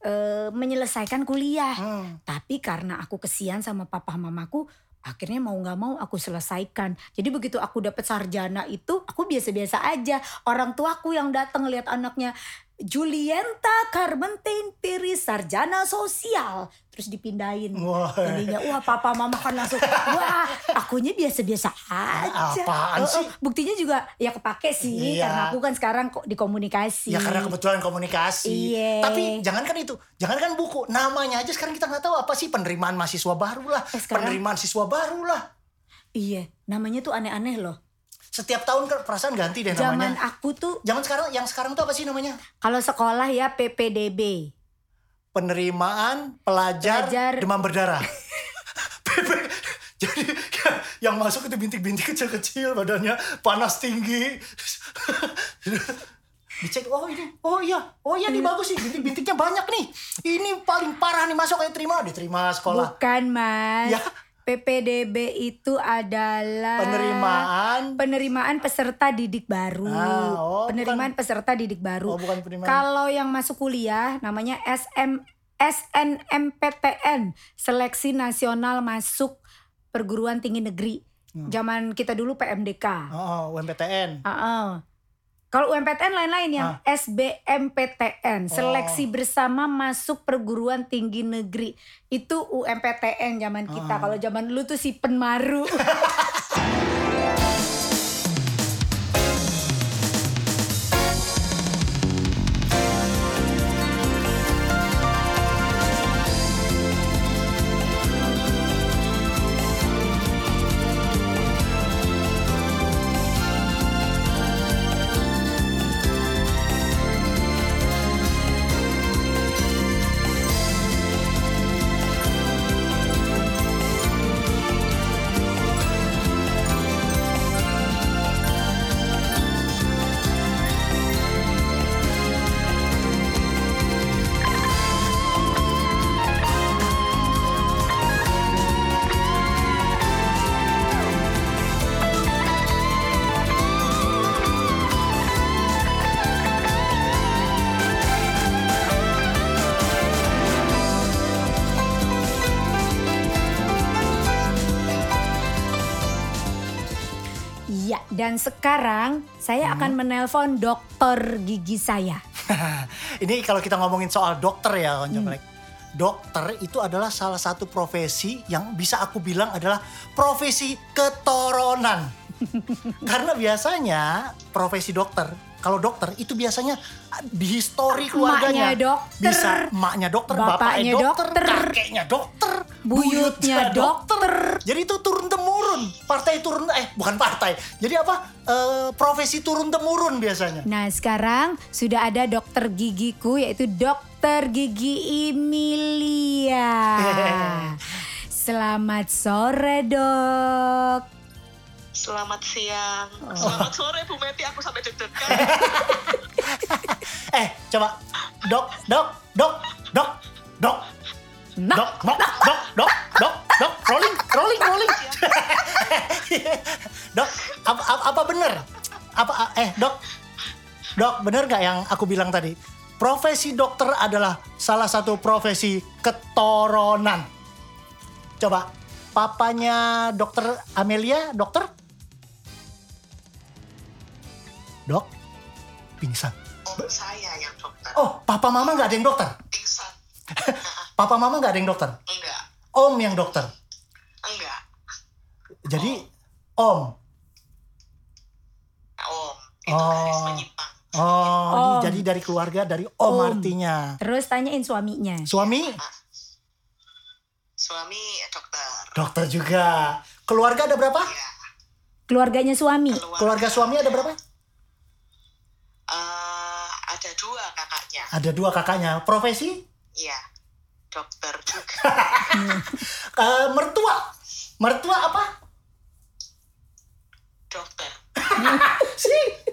[SPEAKER 1] eh, menyelesaikan kuliah.
[SPEAKER 2] Hmm.
[SPEAKER 1] Tapi karena aku kesian sama papa mamaku, akhirnya mau nggak mau aku selesaikan. Jadi begitu aku dapet sarjana itu, aku biasa-biasa aja. Orang tuaku yang datang lihat anaknya Julienta Carmentain Piri sarjana sosial, terus dipindahin.
[SPEAKER 2] Wah.
[SPEAKER 1] Jadinya wah papa mama kan langsung wah akunya biasa-biasa aja.
[SPEAKER 2] Apaan
[SPEAKER 1] Oh, oh,
[SPEAKER 2] sih?
[SPEAKER 1] Buktinya juga ya kepake sih
[SPEAKER 2] Iya.
[SPEAKER 1] karena aku kan sekarang kok di komunikasi.
[SPEAKER 2] Ya karena kebetulan komunikasi.
[SPEAKER 1] Iya.
[SPEAKER 2] Tapi jangankan itu, jangankan buku, namanya aja sekarang kita nggak tahu apa sih penerimaan mahasiswa baru lah,
[SPEAKER 1] Eh, sekarang-
[SPEAKER 2] penerimaan siswa baru lah.
[SPEAKER 1] Iya, namanya tuh aneh-aneh loh.
[SPEAKER 2] Setiap tahun kan perasaan ganti deh
[SPEAKER 1] Zaman
[SPEAKER 2] namanya.
[SPEAKER 1] aku tuh
[SPEAKER 2] Zaman sekarang, yang sekarang tuh apa sih namanya?
[SPEAKER 1] kalau sekolah ya PPDB.
[SPEAKER 2] Penerimaan pelajar,
[SPEAKER 1] Pelajar.
[SPEAKER 2] demam berdarah. PP. Jadi yang masuk itu bintik-bintik kecil-kecil badannya panas tinggi. Dicek, oh ini, oh iya, oh iya nih bagus sih, bintik-bintiknya banyak nih. Ini paling parah nih masuk kayak terima, diterima sekolah.
[SPEAKER 1] Bukan mas.
[SPEAKER 2] Ya.
[SPEAKER 1] PPDB itu adalah
[SPEAKER 2] Penerimaan
[SPEAKER 1] penerimaan peserta didik baru.
[SPEAKER 2] Ah, oh,
[SPEAKER 1] penerimaan peserta didik baru.
[SPEAKER 2] Oh, bukan penerimaan.
[SPEAKER 1] Kalau yang masuk kuliah namanya SM SNMPTN, Seleksi Nasional Masuk Perguruan Tinggi Negeri.
[SPEAKER 2] Hmm.
[SPEAKER 1] Zaman kita dulu PMDK.
[SPEAKER 2] Oh, UMPTN.
[SPEAKER 1] Heeh. Kalau UMPTN lain-lain yang
[SPEAKER 2] Ah.
[SPEAKER 1] SBMPTN, Seleksi
[SPEAKER 2] Oh.
[SPEAKER 1] Bersama Masuk Perguruan Tinggi Negeri. Itu UMPTN zaman kita.
[SPEAKER 2] Ah.
[SPEAKER 1] Kalau zaman dulu tuh si Penmaru. Dan sekarang saya akan menelpon dokter gigi saya.
[SPEAKER 2] Ini kalau kita ngomongin soal dokter ya, Konco Melek. Dokter itu adalah salah satu profesi yang bisa aku bilang adalah profesi keturunan. Karena biasanya profesi dokter, kalau dokter itu biasanya di histori keluarganya.
[SPEAKER 1] Emaknya dokter,
[SPEAKER 2] Bisa emaknya dokter,
[SPEAKER 1] bapaknya
[SPEAKER 2] bapaknya dokter,
[SPEAKER 1] dokter,
[SPEAKER 2] kakeknya dokter,
[SPEAKER 1] buyutnya dokter.
[SPEAKER 2] Jadi itu turun temurun, partai turun eh bukan partai. Jadi apa? Eh, profesi turun temurun biasanya.
[SPEAKER 1] Nah sekarang sudah ada dokter gigiku yaitu dokter gigi Emilia. Selamat sore dok.
[SPEAKER 4] Selamat siang. Selamat sore Bu Meti, aku sampai deg-degan.
[SPEAKER 2] Eh, coba dok, dok, dok, dok, dok,
[SPEAKER 1] Nah,
[SPEAKER 2] dok, dok, dok, dok, dok, dok, rolling, rolling, rolling. dok, apa, apa, apa bener? Apa, eh dok, dok, bener gak yang aku bilang tadi? Profesi dokter adalah salah satu profesi keturunan. Coba, papanya dokter Amelia, dokter? Dok, pingsan.
[SPEAKER 4] Om saya yang dokter.
[SPEAKER 2] Oh, papa mama nggak ada yang dokter?
[SPEAKER 4] Pingsan.
[SPEAKER 2] Papa mama nggak ada yang dokter?
[SPEAKER 4] Enggak.
[SPEAKER 2] Om yang dokter.
[SPEAKER 4] Enggak.
[SPEAKER 2] Jadi om.
[SPEAKER 4] Om. Itu
[SPEAKER 2] Oh.
[SPEAKER 4] garis menyimpang.
[SPEAKER 2] Oh,
[SPEAKER 1] Om.
[SPEAKER 2] di- jadi dari keluarga dari om,
[SPEAKER 1] Om.
[SPEAKER 2] artinya.
[SPEAKER 1] terus tanyain suaminya.
[SPEAKER 2] Suami
[SPEAKER 4] Suami dokter.
[SPEAKER 2] dokter juga. Keluarga ada berapa?
[SPEAKER 4] Iya.
[SPEAKER 1] Keluarganya suami.
[SPEAKER 4] Keluar.
[SPEAKER 2] Keluarga suami ada berapa?
[SPEAKER 4] Eh, ada dua kakaknya.
[SPEAKER 2] Ada dua kakaknya. Profesi?
[SPEAKER 4] Iya. Dokter juga.
[SPEAKER 2] Eh, mertua. Mertua apa?
[SPEAKER 4] dokter.
[SPEAKER 2] sih.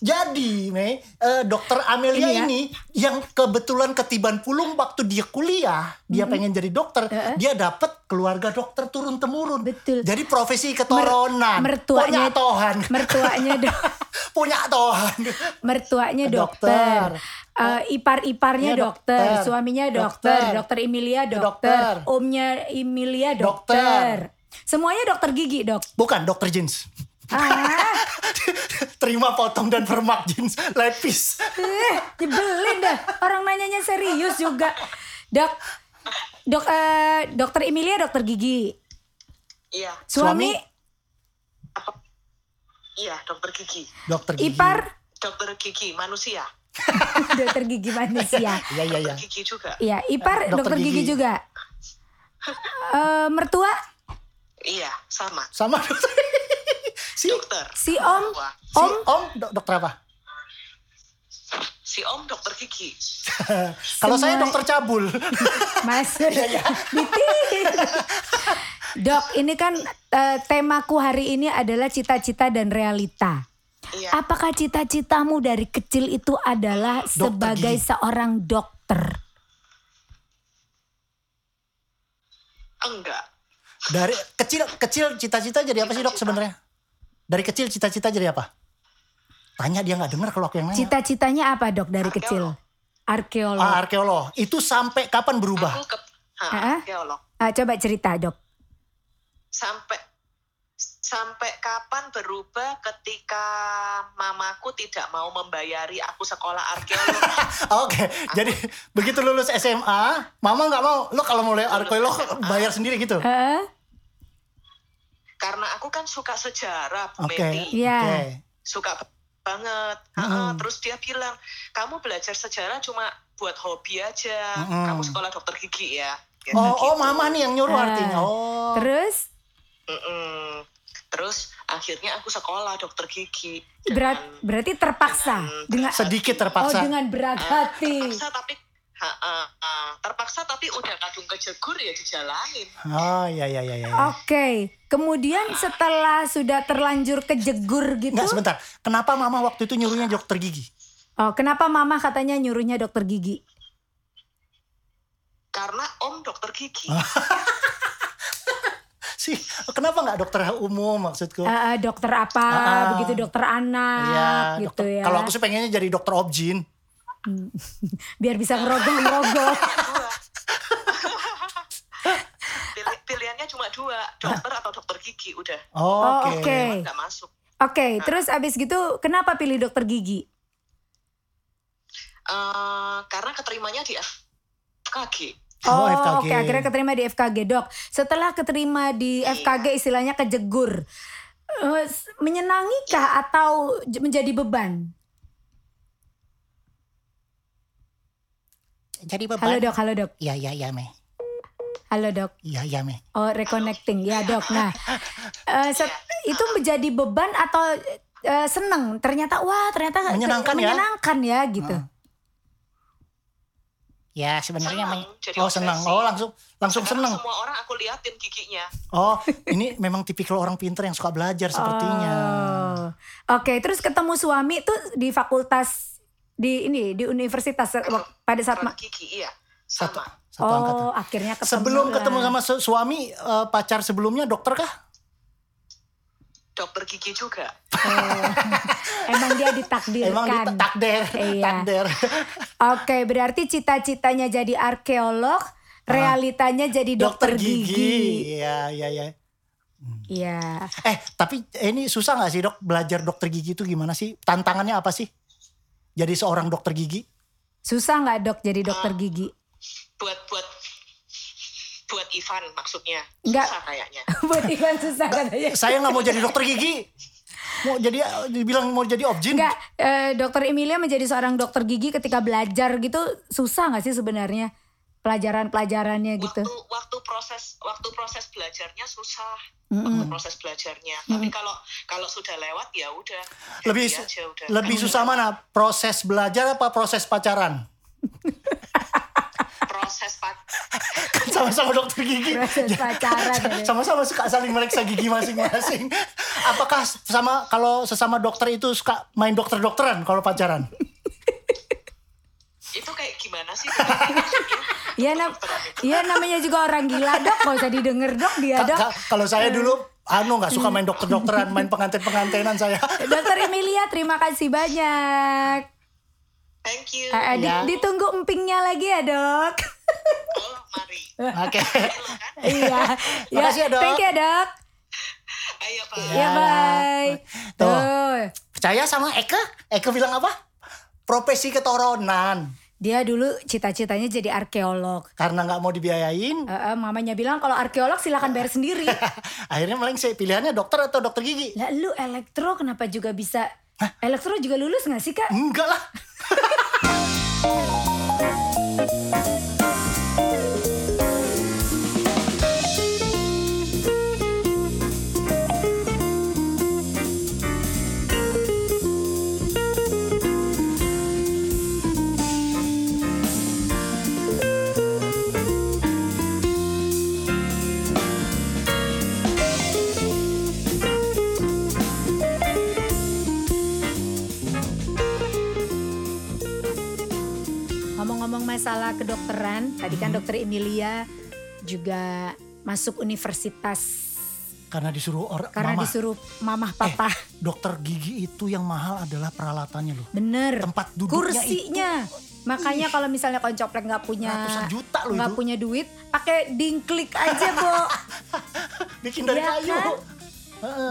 [SPEAKER 2] Jadi, Mei, eh, dokter Amelia
[SPEAKER 1] Ini ya.
[SPEAKER 2] ini yang kebetulan ketiban pulung waktu dia kuliah, dia pengen jadi dokter,
[SPEAKER 1] Heeh.
[SPEAKER 2] dia dapat keluarga dokter turun temurun.
[SPEAKER 1] Betul.
[SPEAKER 2] Jadi profesi keturunan.
[SPEAKER 1] mertuanya-
[SPEAKER 2] punya Tuhan.
[SPEAKER 1] Mertuanya dok.
[SPEAKER 2] punya Tuhan.
[SPEAKER 1] mertuanya
[SPEAKER 2] Dokter.
[SPEAKER 1] dokter, Eh, ipar-iparnya
[SPEAKER 2] Iya,
[SPEAKER 1] dokter.
[SPEAKER 2] dokter.
[SPEAKER 1] suaminya dokter,
[SPEAKER 2] Dokter.
[SPEAKER 1] dokter Emilia dokter,
[SPEAKER 2] Dokter.
[SPEAKER 1] omnya Emilia
[SPEAKER 2] Dokter.
[SPEAKER 1] dokter. Semuanya dokter gigi dok.
[SPEAKER 2] Bukan dokter jeans.
[SPEAKER 1] Ah,
[SPEAKER 2] Terima potong dan permak jeans lepis.
[SPEAKER 1] eh, nyebelin dah. Orang nanyanya serius juga. Dok, dok, eh, dokter Emilia dokter gigi.
[SPEAKER 4] Iya.
[SPEAKER 1] Suami,
[SPEAKER 2] Suami?
[SPEAKER 4] Apa? Iya, dokter gigi.
[SPEAKER 2] Dokter gigi.
[SPEAKER 1] ipar,
[SPEAKER 4] Dokter gigi manusia.
[SPEAKER 1] dokter gigi manusia.
[SPEAKER 2] Iya iya iya.
[SPEAKER 4] Dokter gigi juga.
[SPEAKER 1] Iya, ipar
[SPEAKER 2] Dokter
[SPEAKER 1] dokter, gigi.
[SPEAKER 2] gigi.
[SPEAKER 1] juga. Eh, mertua,
[SPEAKER 4] Iya, sama.
[SPEAKER 2] Sama dokter. Si
[SPEAKER 4] Dokter.
[SPEAKER 1] si om,
[SPEAKER 4] Wah.
[SPEAKER 2] si
[SPEAKER 1] om,
[SPEAKER 2] om dok- dokter apa?
[SPEAKER 4] Si Om dokter gigi.
[SPEAKER 2] Kalau saya dokter cabul.
[SPEAKER 1] Mas,
[SPEAKER 2] Iya,
[SPEAKER 1] Ditin. Dok, ini kan eh, temaku hari ini adalah cita-cita dan realita.
[SPEAKER 4] Iya.
[SPEAKER 1] Apakah cita-citamu dari kecil itu adalah
[SPEAKER 2] Dokter
[SPEAKER 1] sebagai
[SPEAKER 2] gigi.
[SPEAKER 1] seorang dokter?
[SPEAKER 4] Enggak.
[SPEAKER 2] Dari kecil kecil cita-cita jadi apa sih dok sebenarnya? Dari kecil cita-cita jadi apa? Tanya dia nggak dengar kalau aku yang nanya.
[SPEAKER 1] Cita-citanya apa dok dari kecil? Arkeolog.
[SPEAKER 2] Ah, arkeolog. Itu sampai kapan berubah?
[SPEAKER 4] Aku ke
[SPEAKER 1] Ah,
[SPEAKER 4] ha, arkeolog.
[SPEAKER 1] Ah, coba cerita dok.
[SPEAKER 4] Sampai sampai kapan berubah ketika mamaku tidak mau membayari aku sekolah arkeolog.
[SPEAKER 2] Oke, jadi begitu lulus SMA, mama nggak mau. Lo kalau mau lihat arkeolog bayar sendiri gitu.
[SPEAKER 4] Karena aku kan suka sejarah, Bu Meti.
[SPEAKER 1] Iya.
[SPEAKER 2] oke.
[SPEAKER 4] Suka banget.
[SPEAKER 2] Mm-mm.
[SPEAKER 4] Heeh, terus dia bilang, "Kamu belajar sejarah cuma buat hobi aja.
[SPEAKER 2] Mm-mm.
[SPEAKER 4] Kamu sekolah dokter gigi ya." Biasa
[SPEAKER 2] Oh, oh,
[SPEAKER 4] gitu.
[SPEAKER 2] mama nih yang nyuruh
[SPEAKER 1] Ah,
[SPEAKER 2] artinya. Oh.
[SPEAKER 1] Terus
[SPEAKER 4] Mm-mm. Terus akhirnya aku sekolah dokter gigi.
[SPEAKER 1] berat,
[SPEAKER 4] Dengan-
[SPEAKER 1] berarti terpaksa
[SPEAKER 4] dengan
[SPEAKER 1] dengan
[SPEAKER 2] Sedikit
[SPEAKER 1] oh
[SPEAKER 2] terpaksa.
[SPEAKER 1] dengan berat
[SPEAKER 4] Ah,
[SPEAKER 1] hati.
[SPEAKER 4] terpaksa tapi ha, terpaksa tapi udah kadung kejegur ya dijalanin.
[SPEAKER 2] Oh, iya iya iya iya.
[SPEAKER 1] Oke, kemudian setelah sudah terlanjur kejegur gitu,
[SPEAKER 2] Enggak sebentar. Kenapa mama waktu itu nyuruhnya dokter gigi?
[SPEAKER 1] oh kenapa mama katanya nyuruhnya dokter gigi?
[SPEAKER 4] Karena om dokter gigi.
[SPEAKER 2] Sih, kenapa nggak dokter umum maksudku?
[SPEAKER 1] Eh, dokter apa,
[SPEAKER 2] Ah.
[SPEAKER 1] begitu dokter anak,
[SPEAKER 2] Iya,
[SPEAKER 1] gitu
[SPEAKER 2] dokter-
[SPEAKER 1] ya.
[SPEAKER 2] Kalau aku sih pengennya jadi dokter objin.
[SPEAKER 1] Biar bisa ngerogoh-ngerogoh.
[SPEAKER 4] Pilih- pilihannya cuma dua, dokter atau dokter gigi udah.
[SPEAKER 2] Oh,
[SPEAKER 1] Oh,
[SPEAKER 2] Oke.
[SPEAKER 1] oke.
[SPEAKER 4] Nggak masuk.
[SPEAKER 1] Oke, terus abis gitu kenapa pilih dokter gigi?
[SPEAKER 4] Eh, karena keterimanya di FKG.
[SPEAKER 2] Oh,
[SPEAKER 1] Oh,
[SPEAKER 2] FKG.
[SPEAKER 1] oke akhirnya keterima di FKG dok. Setelah keterima di
[SPEAKER 4] Iya.
[SPEAKER 1] FKG istilahnya kejegur, Eh, menyenangikah atau j- menjadi beban?
[SPEAKER 2] Jadi beban.
[SPEAKER 1] Halo dok, halo dok,
[SPEAKER 2] Iya, iya, iya, Meh.
[SPEAKER 1] halo dok.
[SPEAKER 2] Iya, iya, Meh.
[SPEAKER 1] Oh reconnecting ya dok. Nah eh, set- itu menjadi beban atau eh, seneng? Ternyata wah ternyata
[SPEAKER 2] Menyenangkan ya?
[SPEAKER 1] menyenangkan ya gitu.
[SPEAKER 2] Ya, sebenarnya
[SPEAKER 4] Senang,
[SPEAKER 2] Oh, senang. Oh, langsung langsung
[SPEAKER 4] Karena
[SPEAKER 2] senang.
[SPEAKER 4] semua orang aku liatin giginya.
[SPEAKER 2] Oh, ini memang tipikal orang pinter yang suka belajar sepertinya.
[SPEAKER 1] Oh. Oke, terus ketemu suami tuh di fakultas di ini di universitas pada saat
[SPEAKER 4] gigi, iya.
[SPEAKER 2] Satu,
[SPEAKER 4] Sama.
[SPEAKER 2] satu angkatan.
[SPEAKER 1] Oh, akhirnya ketemu.
[SPEAKER 2] Sebelum
[SPEAKER 1] lah.
[SPEAKER 2] ketemu sama su- suami, eh, pacar sebelumnya dokter kah?
[SPEAKER 4] Dokter gigi juga.
[SPEAKER 1] Oh. Emang dia ditakdirkan.
[SPEAKER 2] Emang di takder,
[SPEAKER 1] Iya.
[SPEAKER 2] takder.
[SPEAKER 1] Oke, berarti cita-citanya jadi arkeolog, realitanya jadi dokter, gigi.
[SPEAKER 2] Iya, iya, iya.
[SPEAKER 1] Iya.
[SPEAKER 2] Eh, tapi ini susah nggak sih dok belajar dokter gigi itu gimana sih? Tantangannya apa sih? Jadi seorang dokter gigi?
[SPEAKER 1] Susah nggak dok jadi dokter gigi?
[SPEAKER 4] Buat buat buat Ivan maksudnya.
[SPEAKER 1] Enggak.
[SPEAKER 4] Susah kayaknya.
[SPEAKER 1] Buat Ivan susah katanya.
[SPEAKER 2] Saya nggak mau jadi dokter gigi. Mau jadi dibilang mau jadi objin.
[SPEAKER 1] Enggak, eh, dokter Emilia menjadi seorang dokter gigi ketika belajar gitu susah nggak sih sebenarnya pelajaran-pelajarannya gitu?
[SPEAKER 4] Waktu waktu proses waktu proses belajarnya susah.
[SPEAKER 1] Mm-mm.
[SPEAKER 4] Waktu proses belajarnya. Tapi kalau kalau sudah lewat ya udah.
[SPEAKER 2] Lebih
[SPEAKER 4] Jadi
[SPEAKER 2] su-
[SPEAKER 4] aja udah.
[SPEAKER 2] lebih
[SPEAKER 4] Kan
[SPEAKER 2] susah mana? Proses belajar apa proses pacaran?
[SPEAKER 4] Proses pak
[SPEAKER 2] Kan sama-sama dokter gigi.
[SPEAKER 1] Proses pacaran. ya.
[SPEAKER 2] Sama-sama suka saling meriksa gigi masing-masing. Apakah sama kalau sesama dokter itu suka main dokter-dokteran kalau pacaran?
[SPEAKER 4] Kayak gimana sih?
[SPEAKER 1] Iya nam, iya namanya juga orang gila dok, gak usah didengar dok dia dok.
[SPEAKER 2] ka- kalau saya dulu anu nggak suka main dokter-dokteran, main pengantin-pengantinan saya.
[SPEAKER 1] Dokter Emilia terima kasih banyak.
[SPEAKER 4] Thank you.
[SPEAKER 1] Eh, eh, di-
[SPEAKER 2] Ya.
[SPEAKER 1] ditunggu empingnya lagi ya dok.
[SPEAKER 4] Oh, mari.
[SPEAKER 2] Oke.
[SPEAKER 4] Kan?
[SPEAKER 1] iya.
[SPEAKER 2] Makasih ya, Dok.
[SPEAKER 1] Thank you dok.
[SPEAKER 4] Ayo Pak.
[SPEAKER 1] Ya bye.
[SPEAKER 2] Tuh.
[SPEAKER 1] Tuh.
[SPEAKER 2] Percaya sama Eke? Eke bilang apa? Profesi ketoronan.
[SPEAKER 1] Dia dulu cita-citanya jadi arkeolog.
[SPEAKER 2] Karena nggak mau dibiayain,
[SPEAKER 1] Eh, eh, mamanya bilang kalau arkeolog silakan bayar sendiri.
[SPEAKER 2] akhirnya melengsek. Pilihannya dokter atau dokter gigi?
[SPEAKER 1] Lah lu elektro kenapa juga bisa? Elektro juga lulus gak sih kak?
[SPEAKER 2] Enggak lah.
[SPEAKER 1] Ngomong-ngomong masalah kedokteran, tadi kan dokter Emilia juga masuk universitas
[SPEAKER 2] Karena disuruh orang
[SPEAKER 1] karena
[SPEAKER 2] mama.
[SPEAKER 1] disuruh mamah papa.
[SPEAKER 2] Dokter gigi itu yang mahal adalah peralatannya loh.
[SPEAKER 1] Bener.
[SPEAKER 2] Tempat duduknya
[SPEAKER 1] Kursinya. Makanya kalau misalnya koncoplek nggak punya
[SPEAKER 2] juta loh
[SPEAKER 1] nggak
[SPEAKER 2] itu.
[SPEAKER 1] punya duit, pakai dingklik aja, Bo.
[SPEAKER 2] Bikin dari
[SPEAKER 1] Iya
[SPEAKER 2] kayu.
[SPEAKER 1] kan?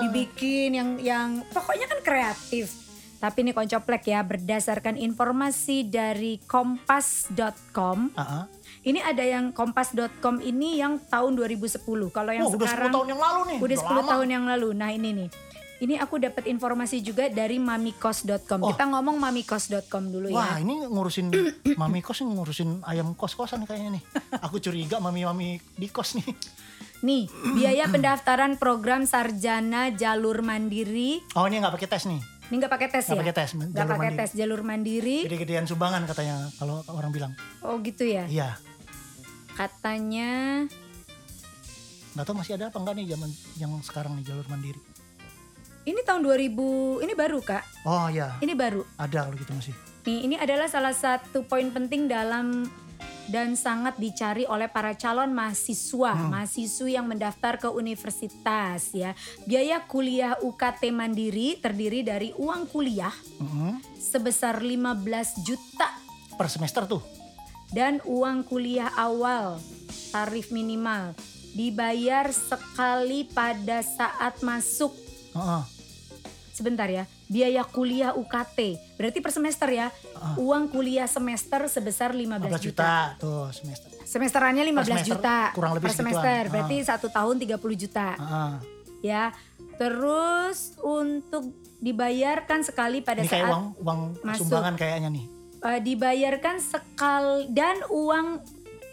[SPEAKER 1] Dibikin yang yang pokoknya kan kreatif. Tapi ini koncoplek ya berdasarkan informasi dari kompas.com.
[SPEAKER 2] Heeh.
[SPEAKER 1] Ini ada yang kompas.com ini yang tahun 2010. Kalau yang
[SPEAKER 2] Wah, udah 10
[SPEAKER 1] sekarang
[SPEAKER 2] tahun yang lalu nih.
[SPEAKER 1] udah 10
[SPEAKER 2] lama.
[SPEAKER 1] tahun yang lalu. Nah, ini nih. Ini aku dapat informasi juga dari mamikos.com.
[SPEAKER 2] Oh.
[SPEAKER 1] Kita ngomong mamikos.com dulu
[SPEAKER 2] Wah
[SPEAKER 1] ya.
[SPEAKER 2] ini ngurusin mami kos nih ngurusin ayam kos-kosan kayaknya nih. Aku curiga mami-mami di kos nih.
[SPEAKER 1] Nih, biaya pendaftaran program sarjana jalur mandiri.
[SPEAKER 2] Oh ini nggak pakai tes nih.
[SPEAKER 1] Ini nggak pakai tes
[SPEAKER 2] Nggak
[SPEAKER 1] ya?
[SPEAKER 2] pakai tes,
[SPEAKER 1] Nggak pakai
[SPEAKER 2] mandiri.
[SPEAKER 1] tes jalur mandiri.
[SPEAKER 2] Gede-gedean sumbangan katanya kalau orang bilang.
[SPEAKER 1] Oh gitu ya.
[SPEAKER 2] Iya.
[SPEAKER 1] Katanya
[SPEAKER 2] Nggak tahu masih ada apa enggak nih zaman yang sekarang nih jalur mandiri.
[SPEAKER 1] ini tahun 2000, ini baru Kak.
[SPEAKER 2] Oh iya,
[SPEAKER 1] Ini baru.
[SPEAKER 2] ada kalau gitu masih.
[SPEAKER 1] Nih, ini adalah salah satu poin penting dalam dan sangat dicari oleh para calon mahasiswa, mahasiswi yang mendaftar ke universitas ya. Biaya kuliah UKT Mandiri terdiri dari uang kuliah
[SPEAKER 2] Mhm.
[SPEAKER 1] sebesar 15 juta
[SPEAKER 2] Per semester tuh.
[SPEAKER 1] dan uang kuliah awal tarif minimal dibayar sekali pada saat masuk.
[SPEAKER 2] Heeh.
[SPEAKER 1] Sebentar ya. Biaya kuliah UKT. Berarti per semester ya. Uang kuliah semester sebesar 15,
[SPEAKER 2] 15
[SPEAKER 1] juta.
[SPEAKER 2] juta tuh semester.
[SPEAKER 1] Semesterannya 15
[SPEAKER 2] semester,
[SPEAKER 1] juta
[SPEAKER 2] kurang lebih
[SPEAKER 1] per semester.
[SPEAKER 2] Ah.
[SPEAKER 1] Berarti satu tahun 30 juta
[SPEAKER 2] Ah,
[SPEAKER 1] ya. Terus untuk dibayarkan sekali pada
[SPEAKER 2] ini kayak
[SPEAKER 1] saat
[SPEAKER 2] uang uang
[SPEAKER 1] masuk.
[SPEAKER 2] sumbangan kayaknya nih.
[SPEAKER 1] eh, dibayarkan sekal dan uang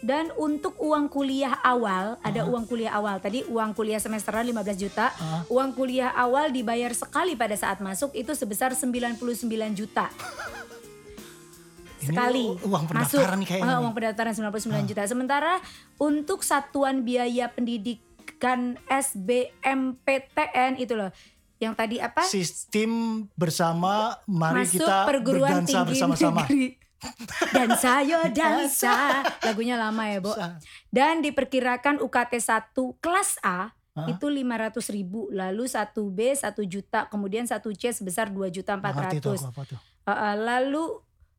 [SPEAKER 1] dan untuk uang kuliah awal ada uang kuliah awal. Tadi uang kuliah semesteran 15 juta.
[SPEAKER 2] Ah.
[SPEAKER 1] uang kuliah awal dibayar sekali pada saat masuk itu sebesar 99 juta.
[SPEAKER 2] Ini
[SPEAKER 1] sekali.
[SPEAKER 2] u- uang
[SPEAKER 1] masuk.
[SPEAKER 2] pendaftaran nih kayaknya. Nih.
[SPEAKER 1] uang pendaftaran 99 juta. Sementara untuk satuan biaya pendidikan SBMPTN itu loh. Yang tadi apa?
[SPEAKER 2] Sistem bersama mari
[SPEAKER 1] masuk
[SPEAKER 2] kita
[SPEAKER 1] perguruan
[SPEAKER 2] berdansa
[SPEAKER 1] tinggi
[SPEAKER 2] bersama-sama.
[SPEAKER 1] negeri dansa yo dansa. Lagunya lama ya Bo. Dan diperkirakan UKT 1 kelas A
[SPEAKER 2] Hah?
[SPEAKER 1] itu 500 ribu. Lalu 1B 1 juta. Kemudian 1C sebesar 2 juta
[SPEAKER 2] Nggak ngerti
[SPEAKER 1] 400
[SPEAKER 2] tuh aku apa tuh.
[SPEAKER 1] Uh, lalu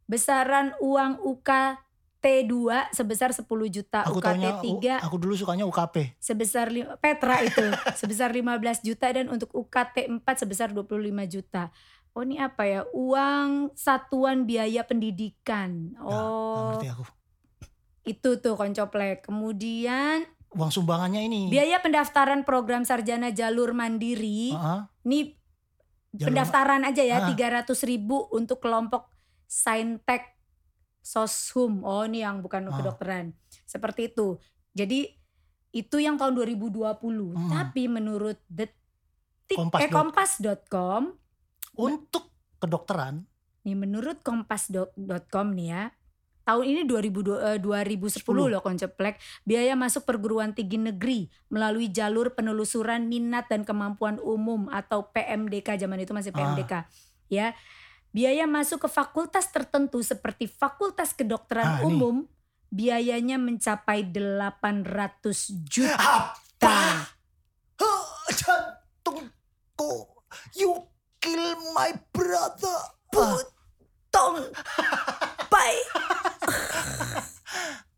[SPEAKER 1] besaran uang UKT 2 sebesar 10 juta.
[SPEAKER 2] Aku
[SPEAKER 1] UKT
[SPEAKER 2] taunya u-
[SPEAKER 1] 3
[SPEAKER 2] aku dulu sukanya UKP.
[SPEAKER 1] sebesar Petra itu. Sebesar 15 juta dan untuk UKT 4 sebesar 25 juta. Oh ini apa ya? Uang satuan biaya pendidikan.
[SPEAKER 2] Nggak
[SPEAKER 1] Oh,
[SPEAKER 2] ngerti aku.
[SPEAKER 1] itu tuh koncoplek. Kemudian
[SPEAKER 2] Uang sumbangannya ini.
[SPEAKER 1] biaya pendaftaran program sarjana jalur mandiri.
[SPEAKER 2] Heeh.
[SPEAKER 1] Ini
[SPEAKER 2] Jalur-
[SPEAKER 1] pendaftaran aja ya,
[SPEAKER 2] Ah.
[SPEAKER 1] 300 ribu untuk kelompok Saintek Soshum. Oh ini yang bukan
[SPEAKER 2] Ah.
[SPEAKER 1] kedokteran. Seperti itu. Jadi itu yang tahun 2020.
[SPEAKER 2] Hmm.
[SPEAKER 1] Tapi menurut detik
[SPEAKER 2] Kompas
[SPEAKER 1] eh, kompas.com,
[SPEAKER 2] Untuk kedokteran
[SPEAKER 1] nih menurut kompas.com nih ya. Tahun ini 2000, eh, 2010 loh konceplek biaya masuk perguruan tinggi negeri melalui jalur penelusuran minat dan kemampuan umum atau PMDK zaman itu masih PMDK ya. Biaya masuk ke fakultas tertentu seperti Fakultas Kedokteran
[SPEAKER 2] Ah, nih.
[SPEAKER 1] Umum biayanya mencapai 800 juta.
[SPEAKER 2] apa? Jantungku. You kill my brother. Ah,
[SPEAKER 1] Tong Pai.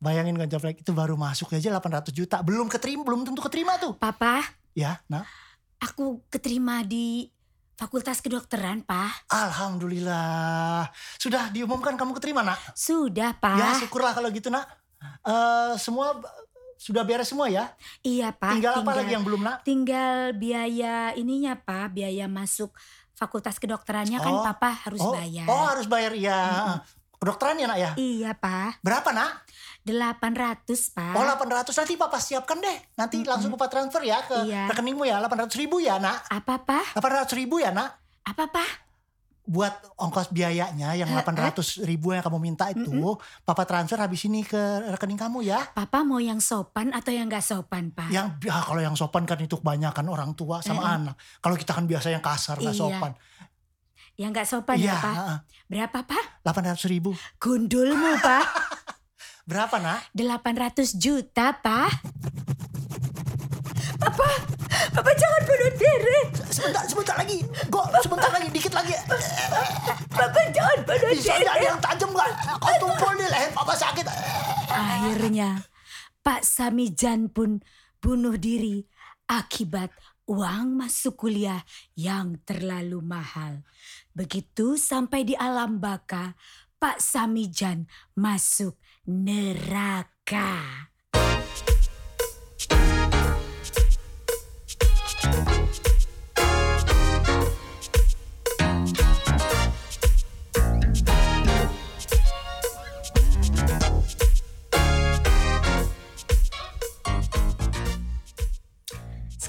[SPEAKER 2] bayangin kan Jablek, itu baru masuk aja 800 juta. Belum keterima, belum tentu keterima tuh.
[SPEAKER 1] Papa,
[SPEAKER 2] Ya, nah.
[SPEAKER 1] aku keterima di Fakultas Kedokteran, Pak.
[SPEAKER 2] Alhamdulillah. Sudah diumumkan kamu keterima, nak?
[SPEAKER 1] Sudah, Pak.
[SPEAKER 2] Ya, syukurlah kalau gitu, nak. Eh, semua sudah beres semua ya.
[SPEAKER 1] Iya, Pak.
[SPEAKER 2] tinggal, apa lagi yang belum, nak?
[SPEAKER 1] Tinggal biaya ininya, Pak. Biaya masuk Fakultas Kedokterannya kan
[SPEAKER 2] Oh,
[SPEAKER 1] Papa harus
[SPEAKER 2] oh,
[SPEAKER 1] bayar.
[SPEAKER 2] oh, harus bayar ya. Kedokteran ya, nak ya?
[SPEAKER 1] Iya, Pak.
[SPEAKER 2] Berapa, nak?
[SPEAKER 1] 800, Pak.
[SPEAKER 2] Oh 800 nanti papa siapkan deh. Nanti langsung papa transfer ya ke
[SPEAKER 1] Iya.
[SPEAKER 2] rekeningmu ya 800 ribu ya nak.
[SPEAKER 1] Apa, Pak?
[SPEAKER 2] 800 ribu ya nak.
[SPEAKER 1] Apa, Pak?
[SPEAKER 2] Buat ongkos biayanya yang 800 ribu yang kamu minta itu. Papa transfer habis ini ke rekening kamu ya.
[SPEAKER 1] Papa mau yang sopan atau yang gak sopan, Pak?
[SPEAKER 2] Yang ya, kalau yang sopan kan itu kebanyakan orang tua sama anak. Kalau kita kan biasa yang kasar nggak
[SPEAKER 1] Iya.
[SPEAKER 2] sopan.
[SPEAKER 1] Yang gak sopan
[SPEAKER 2] Iya,
[SPEAKER 1] ya, Pak?
[SPEAKER 2] heeh.
[SPEAKER 1] Berapa, Pak?
[SPEAKER 2] 800 ribu.
[SPEAKER 1] Gundulmu, Pak.
[SPEAKER 2] Berapa nak?
[SPEAKER 1] 800 juta, Pak. Papa, Papa jangan bunuh diri.
[SPEAKER 2] Sebentar, sebentar lagi. Go, sebentar lagi, dikit lagi.
[SPEAKER 1] Papa jangan bunuh
[SPEAKER 2] Pisaunya ada
[SPEAKER 1] diri.
[SPEAKER 2] yang tajam gak? Kau tumpul di leher papa sakit.
[SPEAKER 1] Akhirnya, Pak Samijan pun bunuh diri akibat uang masuk kuliah yang terlalu mahal. Begitu sampai di alam baka, Pak Samijan masuk neraka.